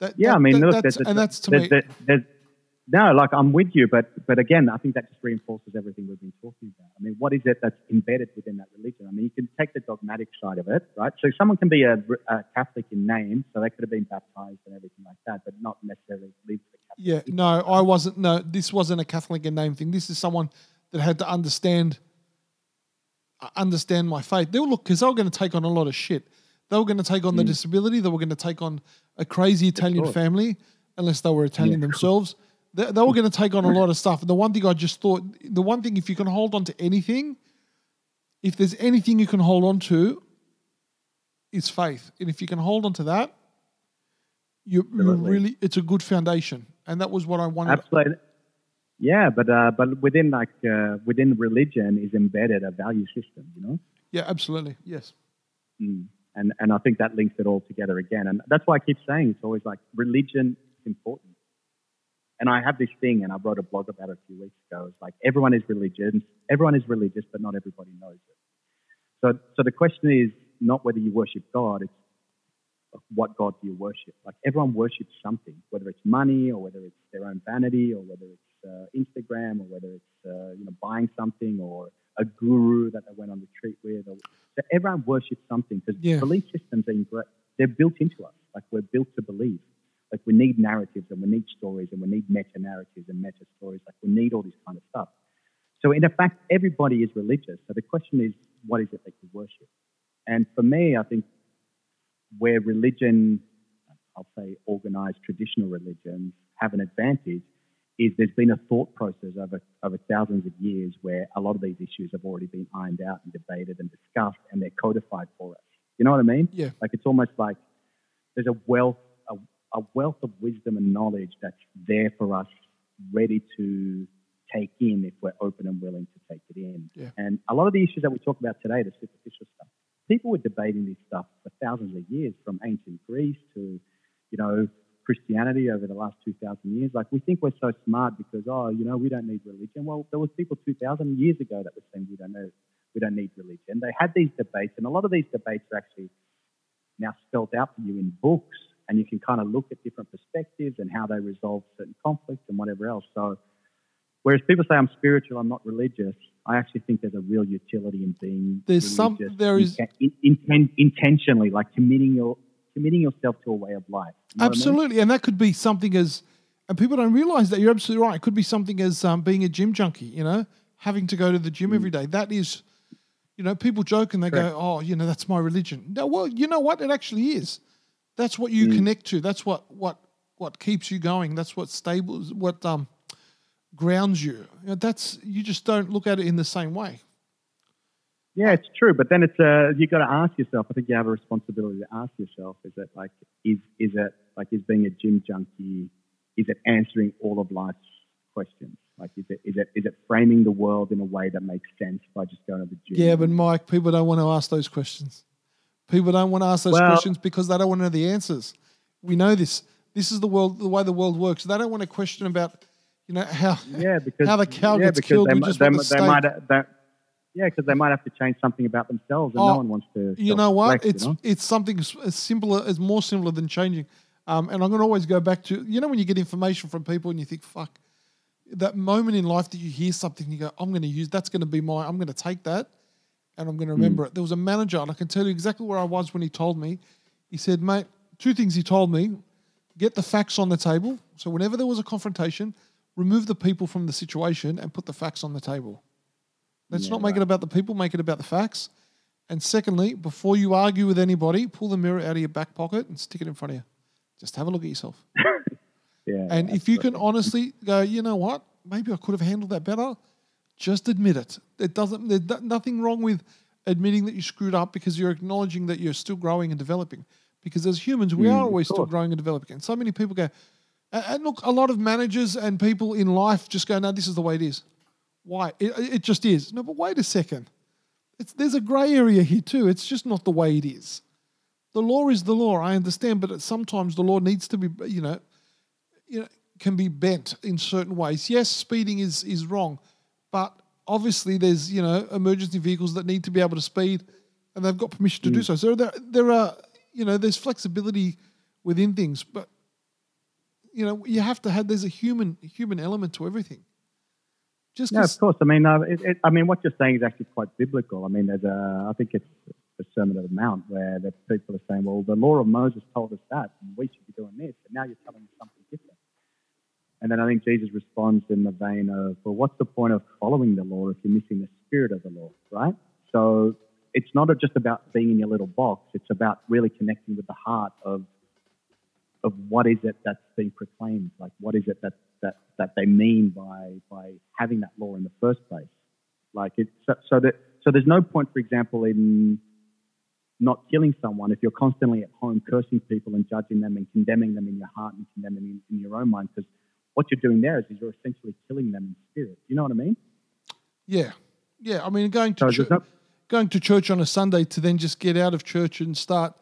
That, yeah, that, I mean, that, look, that's, and that's to me. There's, no, like I'm with you, but but again, I think that just reinforces everything we've been talking about. I mean, what is it that's embedded within that religion? I mean, you can take the dogmatic side of it, right? So someone can be a, a Catholic in name, so they could have been baptized and everything like that, but not necessarily live the Catholic. Yeah, no, I wasn't. No, this wasn't a Catholic in name thing. This is someone that had to understand understand my faith. They were look because they were going to take on a lot of shit. They were going to take on mm. the disability. They were going to take on a crazy Italian family, unless they were Italian yeah. themselves they, they were going to take on a lot of stuff. And the one thing I just thought, the one thing, if you can hold on to anything, if there's anything you can hold on to, is faith. And if you can hold on to that, you, you really, it's a good foundation. And that was what I wanted. Absolutely. Yeah, but uh, but within like uh, within religion is embedded a value system, you know. Yeah, absolutely. Yes. Mm. And and I think that links it all together again, and that's why I keep saying it's always like religion is important. And I have this thing, and I wrote a blog about it a few weeks ago. It's like everyone is religious, everyone is religious, but not everybody knows it. So, so the question is not whether you worship God; it's what God do you worship? Like everyone worships something, whether it's money or whether it's their own vanity or whether it's uh, Instagram or whether it's uh, you know buying something or a guru that they went on retreat with. Or, so everyone worships something because yeah. belief systems are they're built into us. Like we're built to believe. Like we need narratives and we need stories and we need meta narratives and meta stories. Like we need all this kind of stuff. So in fact, everybody is religious. So the question is, what is it that you worship? And for me, I think where religion, I'll say organized traditional religions, have an advantage is there's been a thought process over, over thousands of years where a lot of these issues have already been ironed out and debated and discussed and they're codified for us. You know what I mean? Yeah. Like it's almost like there's a wealth a a wealth of wisdom and knowledge that's there for us, ready to take in if we're open and willing to take it in. Yeah. And a lot of the issues that we talk about today, the superficial stuff, people were debating this stuff for thousands of years, from ancient Greece to, you know, Christianity over the last 2,000 years. Like, we think we're so smart because, oh, you know, we don't need religion. Well, there was people 2,000 years ago that were saying we don't know, we don't need religion. They had these debates, and a lot of these debates are actually now spelled out for you in books and you can kind of look at different perspectives and how they resolve certain conflicts and whatever else. So, whereas people say I'm spiritual, I'm not religious, I actually think there's a real utility in being there's some there is in, in, intentionally like committing your committing yourself to a way of life. You know absolutely, I mean? and that could be something as and people don't realize that you're absolutely right. It could be something as um, being a gym junkie. You know, having to go to the gym every day. That is, you know, people joke and they Correct. go, "Oh, you know, that's my religion." No, well, you know what? It actually is. That's what you connect to. That's what what what keeps you going. That's what stable. What um grounds you. You know, that's you just don't look at it in the same way. Yeah, it's true, but then it's uh, you got to ask yourself. I think you have a responsibility to ask yourself: Is it like is is it like is being a gym junkie? Is it answering all of life's questions? Like is it is it is it framing the world in a way that makes sense by just going to the gym? Yeah, but Mike, people don't want to ask those questions. People don't want to ask those Well- questions because they don't want to know the answers. We know this. This is the world, the way the world works. They don't want to question about, you know, how yeah, because how the cow yeah, gets killed. They, they, the they might they, yeah, because they might have to change something about themselves, and Oh, no one wants to. you know what? It's you know? it's something as simpler, as more simpler than changing. Um, and I'm going to always go back to you know when you get information from people and you think, fuck, that moment in life that you hear something, you go, I'm going to use that's going to be my, I'm going to take that, and I'm going to remember Hmm. it. There was a manager, and I can tell you exactly where I was when he told me. He said, mate, two things he told me: get the facts on the table. So whenever there was a confrontation, remove the people from the situation and put the facts on the table. Let's Yeah, not make it about the people, make it about the facts. And secondly, before you argue with anybody, pull the mirror out of your back pocket and stick it in front of you. Just have a look at yourself. yeah, And if you can honestly go, you know what, maybe I could have handled that better, just admit it. It doesn't. There's nothing wrong with admitting that you screwed up because you're acknowledging that you're still growing and developing. Because as humans, we Mm, are always still growing and developing. And so many people go, and look, a lot of managers and people in life just go, no, this is the way it is. Why? It, it just is. No, but wait a second. It's, there's a grey area here too. It's just not the way it is. The law is the law. I understand, but sometimes the law needs to be, you know, you know, can be bent in certain ways. Yes, speeding is is wrong, but obviously there's you know emergency vehicles that need to be able to speed, and they've got permission to do mm. so. So there there are you know there's flexibility within things, but you know you have to have there's a human human element to everything. Just Yeah, 'cause- of course. I mean, uh, it, it, I mean, what you're saying is actually quite biblical. I mean, there's a, I think it's the Sermon on the Mount where the people are saying, well, the law of Moses told us that, and we should be doing this, and now you're telling us something different. And then I think Jesus responds in the vein of, well, what's the point of following the law if you're missing the spirit of the law, right? So it's not just about being in your little box. It's about really connecting with the heart of of what is it that's being proclaimed, like what is it that that, that they mean by by having that law in the first place. Like it's so, so that so there's no point, for example, in not killing someone if you're constantly at home cursing people and judging them and condemning them in your heart and condemning them in, in your own mind because what you're doing there is, is you're essentially killing them in spirit. You know what I mean? yeah, yeah. I mean, going to So church, no, going to church on a Sunday to then just get out of church and start,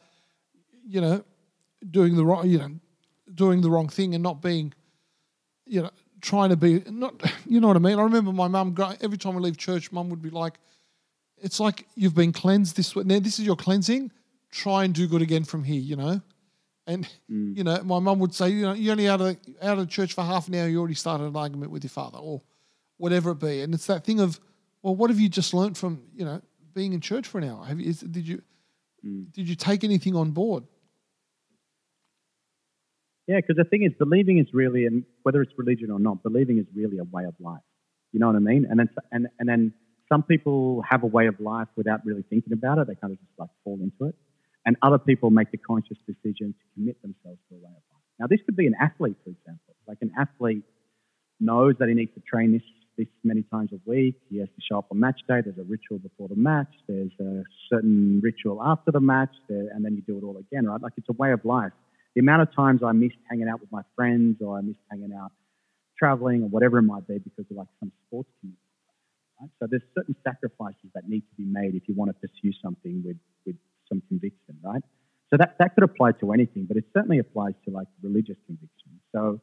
you know, doing the wrong, you know, doing the wrong thing and not being, you know, trying to be not, you know what I mean. I remember my mum every time we leave church, mum would be like, "It's like you've been cleansed this way. Now this is your cleansing. Try and do good again from here." You know. And Mm. you know, my mum would say, you know, you're only out of out of church for half an hour. You already started an argument with your father, or whatever it be. And it's that thing of, well, what have you just learned from you know being in church for an hour? Have you, is, did you Mm. did you take anything on board? Yeah, because the thing is, believing is really, and whether it's religion or not, believing is really a way of life. You know what I mean? And then, and and then some people have a way of life without really thinking about it. They kind of just like fall into it, and other people make the conscious decision to commit themselves to a way of life. Now, this could be an athlete, for example. Like an athlete knows that he needs to train this this many times a week. He has to show up on match day. There's a ritual before the match. There's a certain ritual after the match, there, and then you do it all again, right? Like it's a way of life. The amount of times I missed hanging out with my friends, or I missed hanging out traveling, or whatever it might be, because of like some sports commitment. Right? So there's certain sacrifices that need to be made if you want to pursue something with with some conviction, right? So that that could apply to anything, but it certainly applies to like religious conviction. So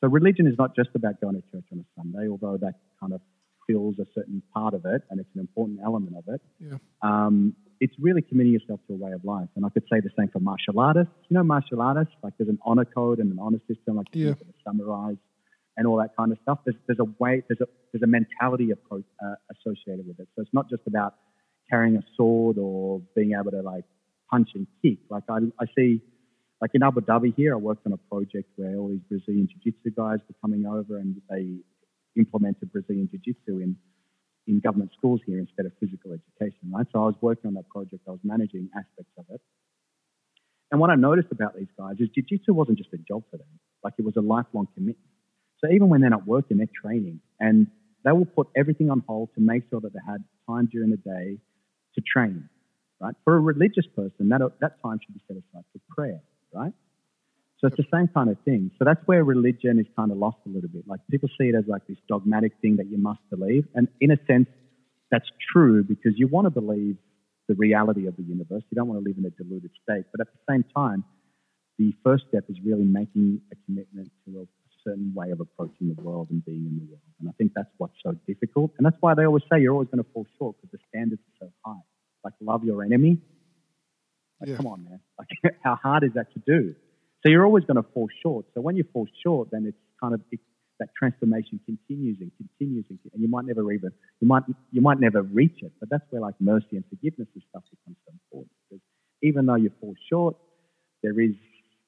so religion is not just about going to church on a Sunday, although that kind of fills a certain part of it and it's an important element of it. Yeah. Um, it's really committing yourself to a way of life. And I could say the same for martial artists. You know, martial artists, like there's an honor code and an honor system, like Yeah. the samurais and all that kind of stuff. There's, there's a way, there's a, there's a mentality approach uh, associated with it. So it's not just about carrying a sword or being able to like punch and kick. Like I, I see, like in Abu Dhabi here, I worked on a project where all these Brazilian Jiu-Jitsu guys were coming over and they implemented Brazilian Jiu-Jitsu in in government schools here instead of physical education, right? So I was working on that project. I was managing aspects of it. And what I noticed about these guys is jiu-jitsu wasn't just a job for them. Like it was a lifelong commitment. So even when they're not working, they're training. And they will put everything on hold to make sure that they had time during the day to train, right? For a religious person, that, that time should be set aside for prayer, right? So it's the same kind of thing. So that's where religion is kind of lost a little bit. Like people see it as like this dogmatic thing that you must believe. And in a sense, that's true because you want to believe the reality of the universe. You don't want to live in a deluded state. But at the same time, the first step is really making a commitment to a certain way of approaching the world and being in the world. And I think that's what's so difficult. And that's why they always say you're always going to fall short because the standards are so high. Like love your enemy. Like, yeah. come on, man. Like, how hard is that to do? So you're always going to fall short. So when you fall short, then it's kind of it, that transformation continues and continues, and, and, you might never even you might you might never reach it. But that's where like mercy and forgiveness and stuff becomes so important. Because even though you fall short, there is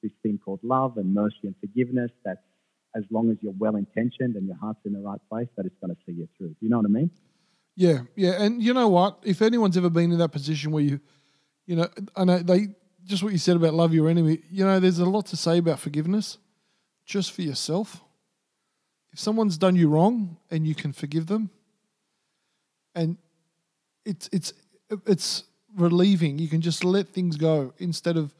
this thing called love and mercy and forgiveness. That's as long as you're well intentioned and your heart's in the right place, that it's going to see you through. Do you know what I mean? Yeah, yeah. And you know what? If anyone's ever been in that position where you, you know, I know they just what you said about love your enemy, you know, there's a lot to say about forgiveness just for yourself. If someone's done you wrong and you can forgive them, and it's it's it's relieving. You can just let things go instead of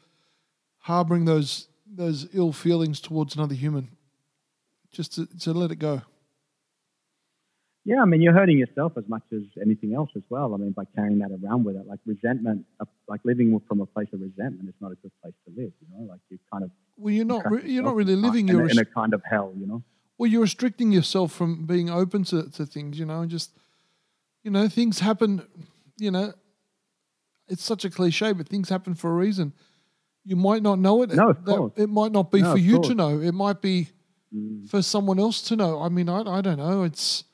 harboring those those ill feelings towards another human. Just to, to let it go. Yeah, I mean, you're hurting yourself as much as anything else as well. I mean, by carrying that around with it, like resentment, uh, like living from a place of resentment is not a good place to live. You know, like you're kind of well, you're not re- you're not really living in, in a kind of hell. You know. Well, you're restricting yourself from being open to, to things. You know, and just you know, things happen. You know, it's such a cliche, but things happen for a reason. You might not know it. No, of course. It might not be no, for you course. to know. It might be mm. for someone else to know. I mean, I, I don't know. It's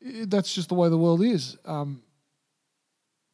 that's just the way the world is. Um,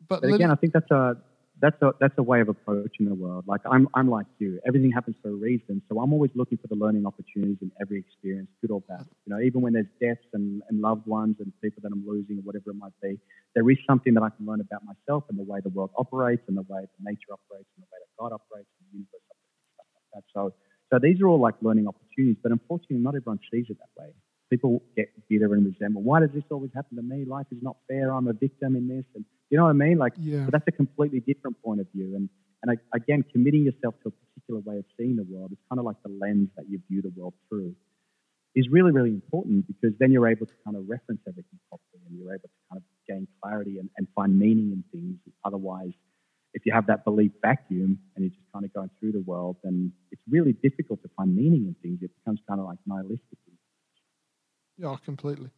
but, but again, I think that's a that's a that's a way of approaching the world. Like I'm I'm like you. Everything happens for a reason. So I'm always looking for the learning opportunities in every experience, good or bad. You know, even when there's deaths and, and loved ones and people that I'm losing or whatever it might be, there is something that I can learn about myself and the way the world operates and the way that nature operates and the way that God operates and the universe operates and stuff like that. So so these are all like learning opportunities, but unfortunately not everyone sees it that way people get bitter and resentful. Why does this always happen to me? Life is not fair. I'm a victim in this. And you know what I mean? Like, yeah. that's a completely different point of view. And, and again, committing yourself to a particular way of seeing the world is kind of like the lens that you view the world through is really, really important because then you're able to kind of reference everything properly and you're able to kind of gain clarity and, and find meaning in things. Otherwise, if you have that belief vacuum and you're just kind of going through the world, then it's really difficult to find meaning in things. It becomes kind of like nihilistic yeah, completely.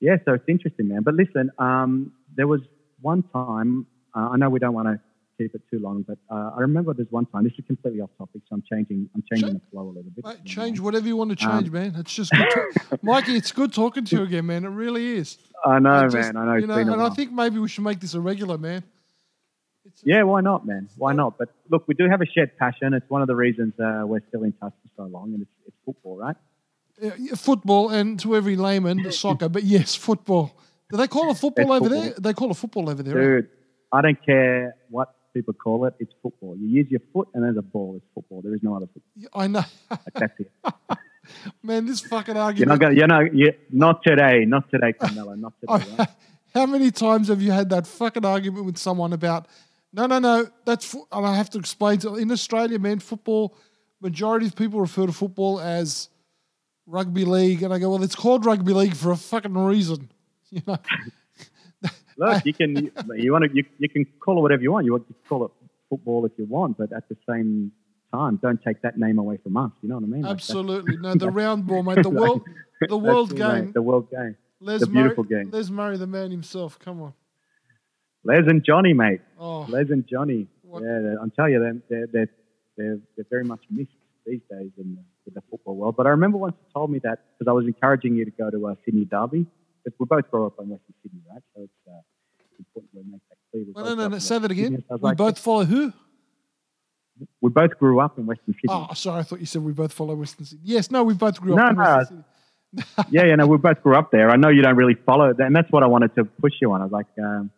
Yeah, so it's interesting, man. But listen, um, there was one time, uh, I know we don't want to keep it too long, but uh, I remember there's one time. This is completely off topic, so I'm changing. I'm changing the flow a little bit. Mate, change whatever you want to change, um, man. It's just good to- Mikey. It's good talking to you again, man. It really is. I know, just, man. I know. You know, and I think maybe we should make this a regular, man. yeah, why not, man? Why not? But look, we do have a shared passion. It's one of the reasons uh, we're still in touch for so long, and it's, it's football, right? Uh, football and to every layman, soccer. But yes, football. Do they call it football it's over football. there? They call it football over there. Eh? Dude, right? I don't care what people call it. It's football. You use your foot and there's a ball. It's football. There is no other football. I know. that's it. Man, this fucking argument. You're not, gonna, you know, not today. Not today, Carmelo. Not today. Right? How many times have you had that fucking argument with someone about, no, no, no, that's, fo-, and I have to explain to, in Australia, man, football, majority of people refer to football as rugby league, and I go, well, it's called rugby league for a fucking reason, you know. Look, you can you want to you, you can call it whatever you want. You want to call it football if you want, but at the same time, don't take that name away from us. You know what I mean? Absolutely. Like no, the round ball, mate. The world, the world game. Mate, the world game. Les the beautiful Murray, game. Les Murray, the man himself. Come on. Les and Johnny, mate. Oh, Les and Johnny. What? Yeah, I'm telling you, they're, they're, they're, they're very much missed these days in the, in the football world. But I remember once you told me that because I was encouraging you to go to uh, Sydney Derby. Because we both grew up in Western Sydney, right? So it's, uh, important to make that clear. We no, no, no, say that again. We like, both follow who? We both grew up in Western Sydney. Oh, sorry, I thought you said we both follow Western Sydney. Yes, no, we both grew up no, in no, Western Sydney. yeah, you know, we both grew up there. I know you don't really follow, and that's what I wanted to push you on. I was like, um,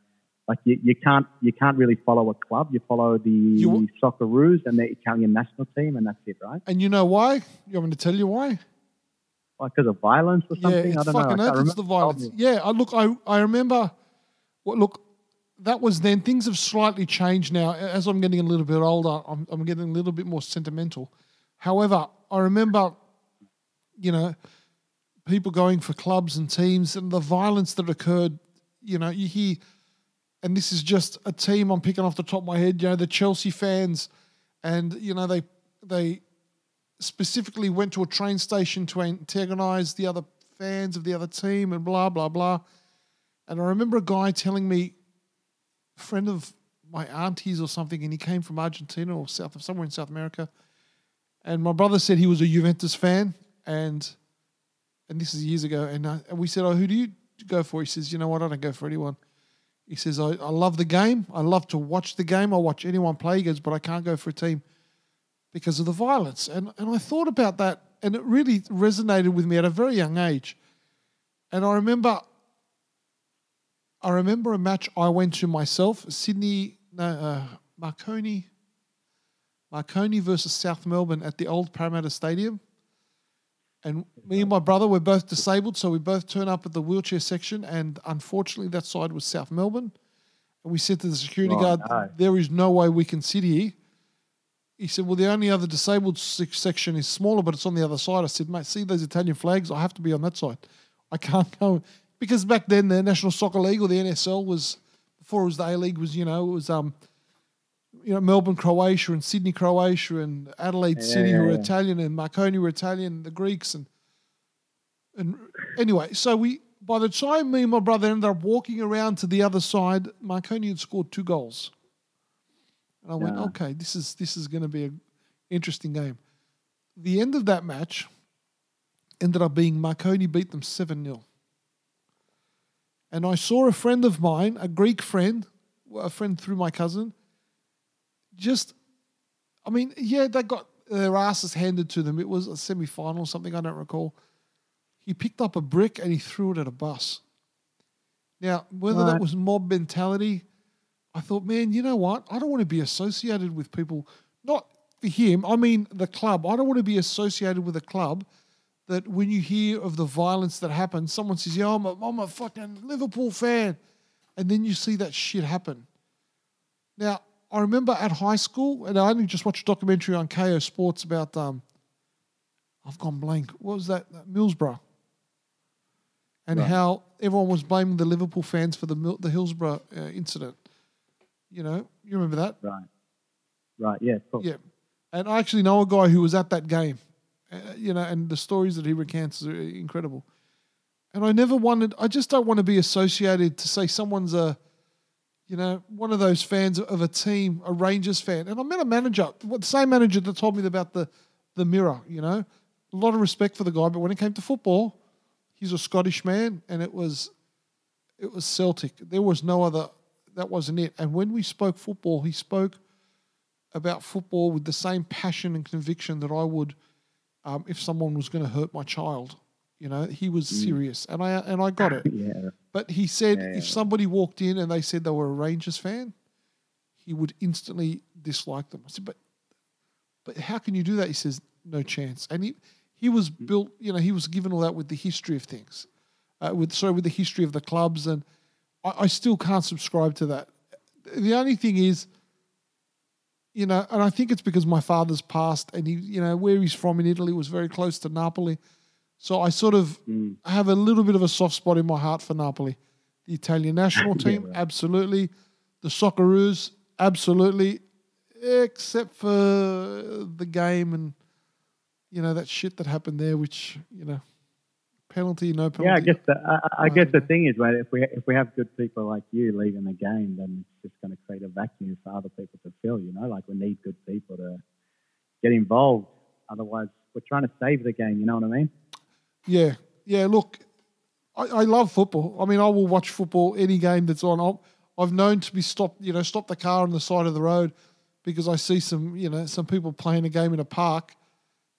like you, you can't you can't really follow a club. You follow the You- Socceroos and the Italian national team, and that's it, right? And you know why? You want me to tell you why? Like because of violence or something? Yeah, it's I don't fucking I earth. It's the violence. Yeah, I look. I I remember. Well, look, that was then. Things have slightly changed now. As I'm getting a little bit older, I'm I'm getting a little bit more sentimental. However, I remember, you know, people going for clubs and teams and the violence that occurred. You know, you hear, and this is just a team I'm picking off the top of my head. You know, the Chelsea fans, and you know they they specifically went to a train station to antagonize the other fans of the other team and blah blah blah. And I remember a guy telling me, a friend of my auntie's or something, and he came from Argentina or South somewhere in South America. And my brother said he was a Juventus fan, and and this is years ago. And, uh, and we said, "Oh, who do you go for?" He says, "You know what? I don't go for anyone." He says, I, "I love the game. I love to watch the game. I watch anyone play." Goes, "But I can't go for a team." because of the violence. And and I thought about that and it really resonated with me at a very young age. And I remember I remember a match I went to myself, Sydney no uh, Marconi Marconi versus South Melbourne at the old Parramatta Stadium. And me and my brother were both disabled, so we both turned up at the wheelchair section. And unfortunately, that side was South Melbourne. And we said to the security Oh, guard, no. "There is no way we can sit here." He said, "Well, the only other disabled section is smaller, but it's on the other side." I said, "Mate, see those Italian flags? I have to be on that side. I can't go because back then the National Soccer League or the NSL was before it was the A League was you know it was um you know Melbourne Croatia and Sydney Croatia and Adelaide Yeah, City yeah, who were yeah. Italian and Marconi were Italian, the Greeks and and anyway, so we by the time me and my brother ended up walking around to the other side, Marconi had scored two goals. And I went, okay, this is this is going to be an interesting game. The end of that match ended up being Marconi beat them 7 0. And I saw a friend of mine, a Greek friend, a friend through my cousin, just, I mean, yeah, they got their asses handed to them. It was a semi final or something, I don't recall. He picked up a brick and he threw it at a bus. Now, whether that was mob mentality, I thought, man, you know what? I don't want to be associated with people, not for him, I mean the club. I don't want to be associated with a club that when you hear of the violence that happens, someone says, yeah, I'm a, I'm a fucking Liverpool fan. And then you see that shit happen. Now, I remember at high school, and I only just watched a documentary on KO Sports about, um, I've gone blank. What was that? That Millsborough. And Right. how everyone was blaming the Liverpool fans for the Mil- the Hillsborough uh, incident. You know, you remember that? Right. Right. Yeah. Yeah. And I actually know a guy who was at that game, uh, you know, and the stories that he recounts are incredible. And I never wanted, I just don't want to be associated to say someone's a, you know, one of those fans of a team, a Rangers fan. And I met a manager, the same manager that told me about the, the mirror, you know, a lot of respect for the guy. But when it came to football, he's a Scottish man and it was, it was Celtic. There was no other, that wasn't it. And when we spoke football, he spoke about football with the same passion and conviction that I would um, if someone was going to hurt my child. You know, he was serious, and I and I got it. Yeah. But he said Yeah, if yeah. somebody walked in and they said they were a Rangers fan, he would instantly dislike them. I said, but but how can you do that? He says, no chance. And he he was built, you know, he was given all that with the history of things, uh, with sorry, with the history of the clubs, and I, I still can't subscribe to that. The only thing is, you know, and I think it's because my father's passed, and he, you know, where he's from in Italy was very close to Napoli, so I sort of Mm. have a little bit of a soft spot in my heart for Napoli. The Italian national team, right. absolutely. The Socceroos, absolutely. Except for the game and you know that shit that happened there, which you know, penalty, no penalty. Yeah, I guess the, I, I guess the thing is, right, if we if we have good people like you leaving the game, then it's just going to create a vacuum for other people to fill. You know, like we need good people to get involved. Otherwise, we're trying to save the game. You know what I mean? Yeah, yeah. Look, I, I love football. I mean, I will watch football any game that's on. I'll, I've known to be stopped. You know, stop the car on the side of the road because I see some, you know, some people playing a game in a park,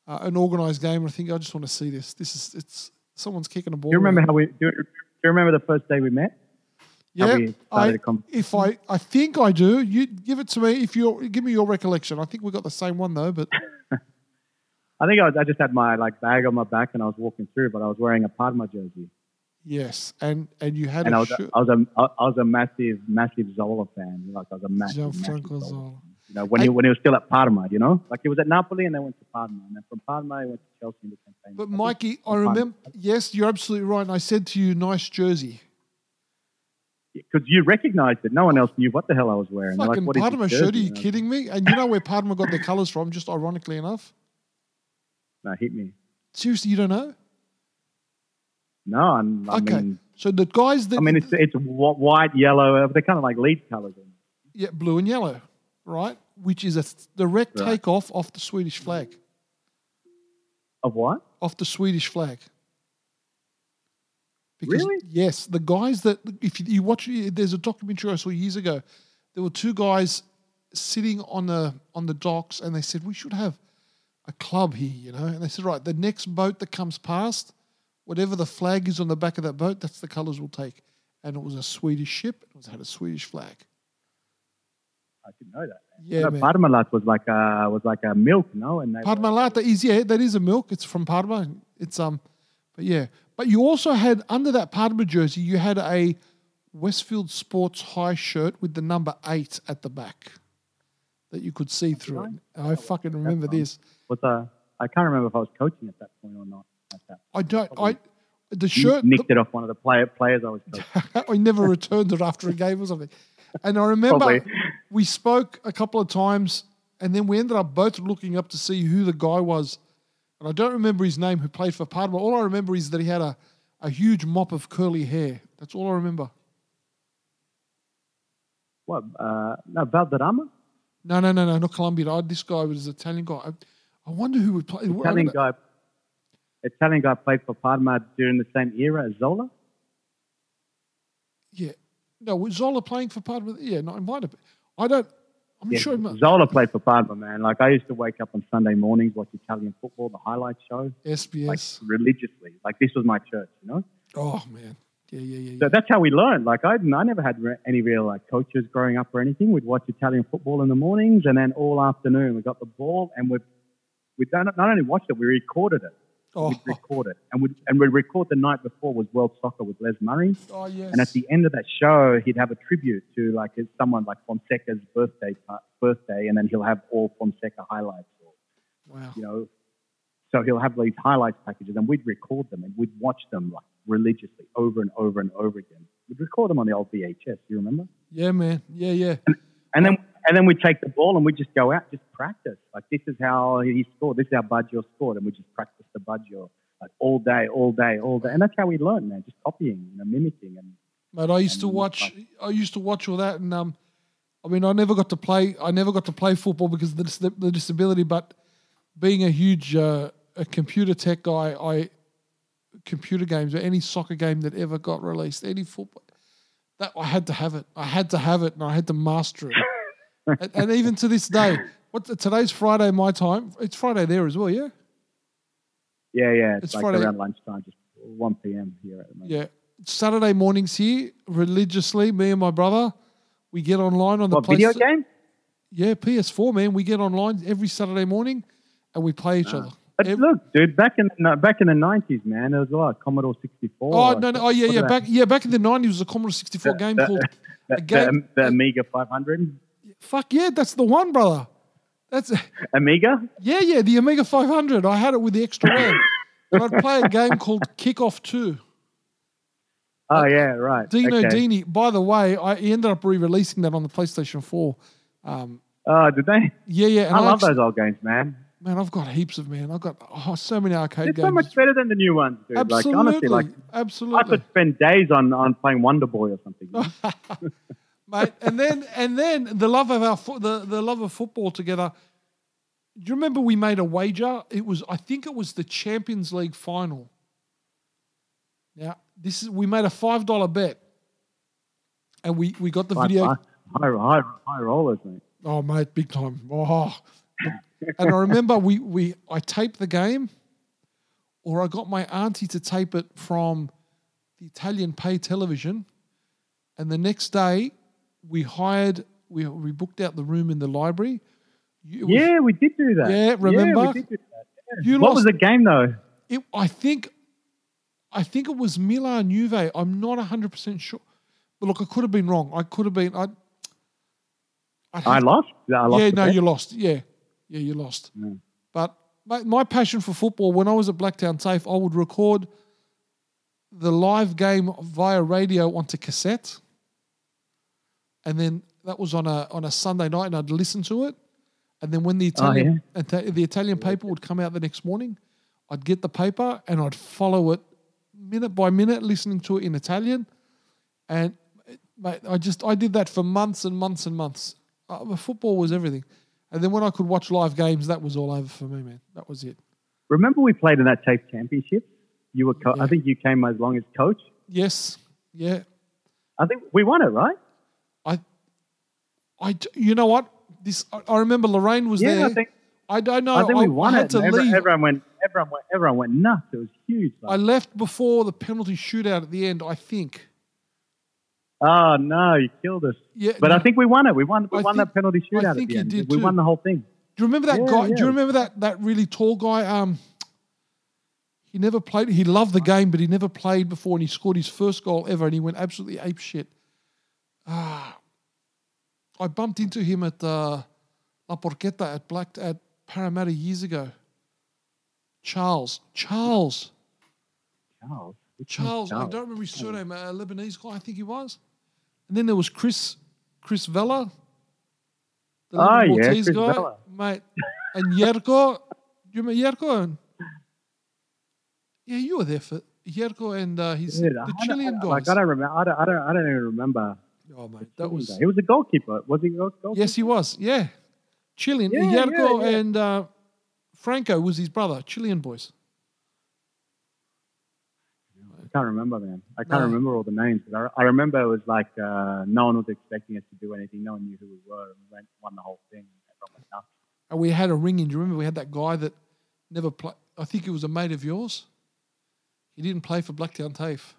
uh, an organised game, and I think I just want to see this. This is it's Someone's kicking a ball. Do you remember how we? Do you, do you remember the first day we met? Yeah, we I, if I, I think I do. You give it to me. If you give me your recollection, I think we got the same one though. But I think I, was, I just had my like bag on my back and I was walking through, but I was wearing a Parma jersey, yes, and and you had and a I was. I was a I was a massive massive Zola fan. Like I was a massive, massive Gianfranco Zola. Zola. You know, when I- he when he was still at Parma, you know, like he was at Napoli and then went to Parma, and then from Parma he went to Chelsea and became famous. But Mikey, I remember. Yes, you're absolutely right. And I said to you, nice jersey. because you recognized it. No one else knew what the hell I was wearing. Fucking like, what Parma shirt. Are you kidding me? And you know where Parma got their colours from? Just ironically enough. No, hit me. Seriously, you don't know? No, I'm, I Okay. mean, So the guys that I mean, it's it's white, yellow. uh, They're kind of like lead colors. yeah, blue and yellow, right? Which is a direct Right. takeoff off the Swedish flag. Of what? Off the Swedish flag. Really? Yes, the guys that if you, you watch, there's a documentary I saw years ago. There were two guys sitting on the on the docks, and they said we should have a club here, you know. And they said, right, the next boat that comes past, whatever the flag is on the back of that boat, that's the colours we'll take. And it was a Swedish ship. It was had a Swedish flag. I didn't know that. Yeah, no, man. Parmalat was like a was like a milk, no? And they were- is yeah, that is a milk. It's from Parma. It's um, but yeah, but you also had under that Parma jersey, you had a Westfield Sports High shirt with the number eight at the back that you could see through it. I fucking remember this. was a, I can't remember if I was coaching at that point or not. I don't. I the shirt. nicked it off one of the player, players I was. I never returned it after a game or something. And I remember Probably. we spoke a couple of times, and then we ended up both looking up to see who the guy was. And I don't remember his name who played for Parma. All I remember is that he had a, a huge mop of curly hair. That's all I remember. What? Uh, no, Valderrama, No, no, no, no, not Colombian. I, this guy was an Italian guy. I, I wonder who would play. Italian guy. Italian guy played for Parma during the same era as Zola. Yeah. No, was Zola playing for Parma? Yeah, no, it might have been. I don't. I'm Yeah, sure. Zola played for Parma, man. Like I used to wake up on Sunday mornings, watch Italian football, the highlight show, like SBS. religiously. Like this was my church, you know. oh man. Yeah, yeah, yeah. So that's how we learned. Like I, I never had re- any real like coaches growing up or anything. We'd watch Italian football in the mornings, and then all afternoon we got the ball, and we we not only watched it, we recorded it. oh, We'd record it, and we and we'd record the night before was World Soccer with Les Murray. oh yes. And at the end of that show, he'd have a tribute to like his- someone like Fonseca's birthday uh, birthday, and then he'll have all Fonseca highlights, or, wow. you know. So he'll have these highlights packages, and we'd record them, and we'd watch them like religiously over and over and over again. We'd record them on the old VHS. You remember? Yeah, man. Yeah, yeah. And then and then we'd take the ball and we'd just go out, just practice. Like this is how he scored. This is how Baggio scored, and we just practice the Baggio like all day, all day, all day. And that's how we learned, man. Just copying, you know, mimicking, and Mate, I used to watch. like- I used to watch all that, and um, I mean, I never got to play. I never got to play football because of the, dis- the disability. But being a huge uh, a computer tech guy, I computer games or any soccer game that ever got released, any football, that I had to have it. I had to have it, and I had to master it. and, and even to this day, what today's Friday my time. It's Friday there as well, yeah. yeah, yeah. It's, It's like Friday. around lunchtime, just 1 p.m. here at the moment. Yeah. Saturday mornings here, religiously, me and my brother, we get online on the What video game? Yeah, PS4, man. We get online every Saturday morning and we play each ah. other. But Ev- look, dude, back in no, back in the nineties, man, there was like. Commodore sixty four. oh, no, no. Oh, yeah, yeah. Back yeah, back in the 90s, it was a Commodore 64 game the- called. the, a game- the, the Amiga five hundred, Fuck yeah, that's the one, brother. That's Amiga. Yeah, yeah, the Amiga 500. I had it with the extra RAM. and I'd play a game called Kickoff 2. Oh yeah, right. Dino okay. Dini. By the way, I he ended up re releasing that on the PlayStation 4. Um, Oh, did they? yeah, yeah. And I love actu- those old games, man. Man, I've got heaps of man. I've got oh, so many arcade They're games. so much better than the new ones, dude. Absolutely, Like honestly, like I could spend days on, on playing Wonder Boy or something. mate. And then and then the love of our fo- the the love of football together. Do you remember we made a wager? It was I think it was the Champions League final. Now this is we made a five dollar bet, and we we got the High, video. high, high, high, high rollers, mate. Oh, mate, big time. Oh. And I remember we, we I taped the game. or I got my auntie to tape it from the Italian pay television. And the next day, we hired, we, we booked out the room in the library. Was- Yeah, we did do that. Yeah, remember? we did do that. Yeah. What lost- was the game though? It, I think, I think it was Milan Juve. I'm not hundred percent sure, but look, I could have been wrong. I could have been. I. I'd I lost. I lost yeah, no, bet. you lost. Yeah, yeah, you lost. Mm. But my, my passion for football, when I was at Blacktown TAFE, I would record the live game via radio onto cassette, and then that was on a on a Sunday night, and I'd listen to it. And then when the Italian Ita- the Italian paper would come out the next morning, I'd get the paper and I'd follow it minute by minute, listening to it in Italian. And mate, I just I did that for months and months and months. Uh, football was everything. And then when I could watch live games, that was all over for me, man. That was it. Remember we played in that TAFE championship? You were, co- Yeah. I think you came as long as coach. Yes, yeah. I think we won it, right? I, I, you know what? This I, I remember Lorraine was Yeah, there. I think I don't know. I think we won had it. to leave. everyone went, everyone went, everyone went nuts. It was huge. I left before the penalty shootout at the end. I think. Oh no, you killed us. Yeah, But no. I think we won it. We won. We I won think- that penalty shootout. at think the you end. did We too. won the whole thing. Do you remember that Yeah, guy? Do you remember that that really tall guy? Um, he never played. He loved the game, but he never played before, and he scored his first goal ever, and he went absolutely ape shit. Ah, I bumped into him at uh, La Porchetta at Black at Parramatta years ago. Charles, Charles, Charles. Charles. I don't remember his surname. A Lebanese guy, I think he was. And then there was Chris, Chris Vella. The Oh, yeah, Maltese Chris guy, Vella. mate. And Yerko, do you remember Yerko? And, yeah, you were there for Yerko and uh, his Dude, the Chilean I, like. I don't remember. I don't, I don't. I don't even remember. oh mate, that was He was a goalkeeper. Was he a goal- goalkeeper? yes, he was. Yeah, Chilean. Yeah, Yerko yeah, yeah. and uh, Franco was his brother. Chilean boys. I can't remember, man. I can't No. remember all the names. But I, I remember it was like uh, no one was expecting us to do anything. No one knew who we were, and we went, won the whole thing. And we had a ring in. Do you remember we had that guy that never played? I think he was a mate of yours. He didn't play for Blacktown TAFE.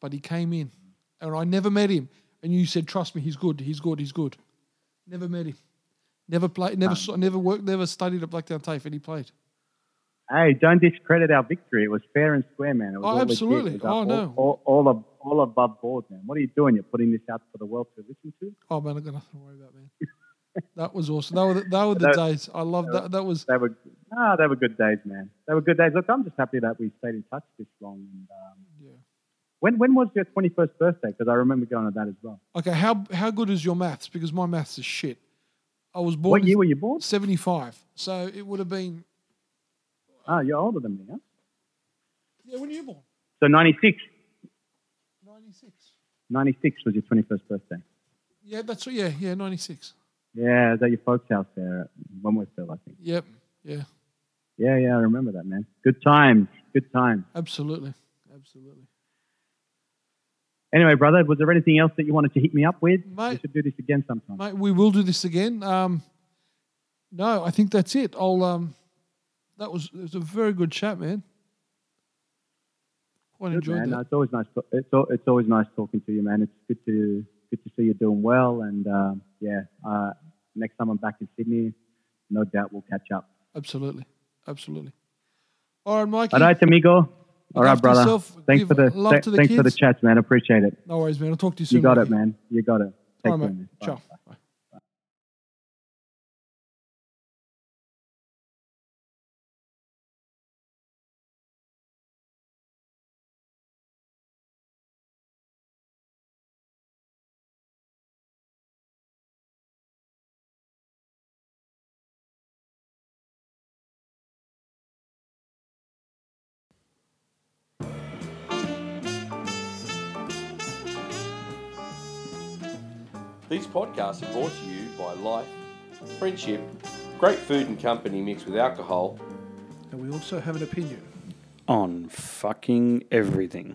But he came in. And I never met him. And you said, trust me, he's good, he's good, he's good. Never met him. Never played, never saw, never worked, never studied at Blacktown TAFE, and he played. Hey, don't discredit our victory. It was fair and square, man. It was Oh, all absolutely. Was Oh, all, no. All, all, all above board, man. What are you doing? You're putting this out for the world to listen to? Oh man, I got nothing to worry about, man. that was awesome. That were the, that were the That- days. I love that. That was They were, ah, they were good days, man. They were good days. Look, I'm just happy that we stayed in touch this long. And um, yeah. when, when was your 21st birthday? Because I remember going to that as well. Okay, how how good is your maths? Because my maths is shit. I was born What year were you born? 75. So it would have been Ah, you're older than me, huh? Yeah, when were you born? So 96. 96. 96 was your 21st birthday. Yeah, that's what yeah, yeah, 96. Yeah, is at your folks' house there at Wentworthville, I think. Yep. Yeah. Yeah, yeah, I remember that, man. Good times. Good times. Absolutely. Absolutely. Anyway, brother, was there anything else that you wanted to hit me up with? we should do this again sometime. Mate, we will do this again. Um no, I think that's it. I'll um that was it was a very good chat, man. Quite Good, enjoyed man. No, it's always nice. To, it's it's always nice talking to you, man. It's good to good to see you doing well, and um, yeah, uh, next time I'm back in Sydney, no doubt we'll catch up. Absolutely. Absolutely. All right, Mikey. All right, amigo. All right, brother. yourself. Thanks Give for the love th- to the thanks for the kids. chats, man. Appreciate it. No worries, man. I'll talk to you soon. You got it, man. You got it. Take All right, care, man. Ciao. Bye. These podcasts are brought to you by life, friendship, great food and company mixed with alcohol, And we also have an opinion. on fucking everything.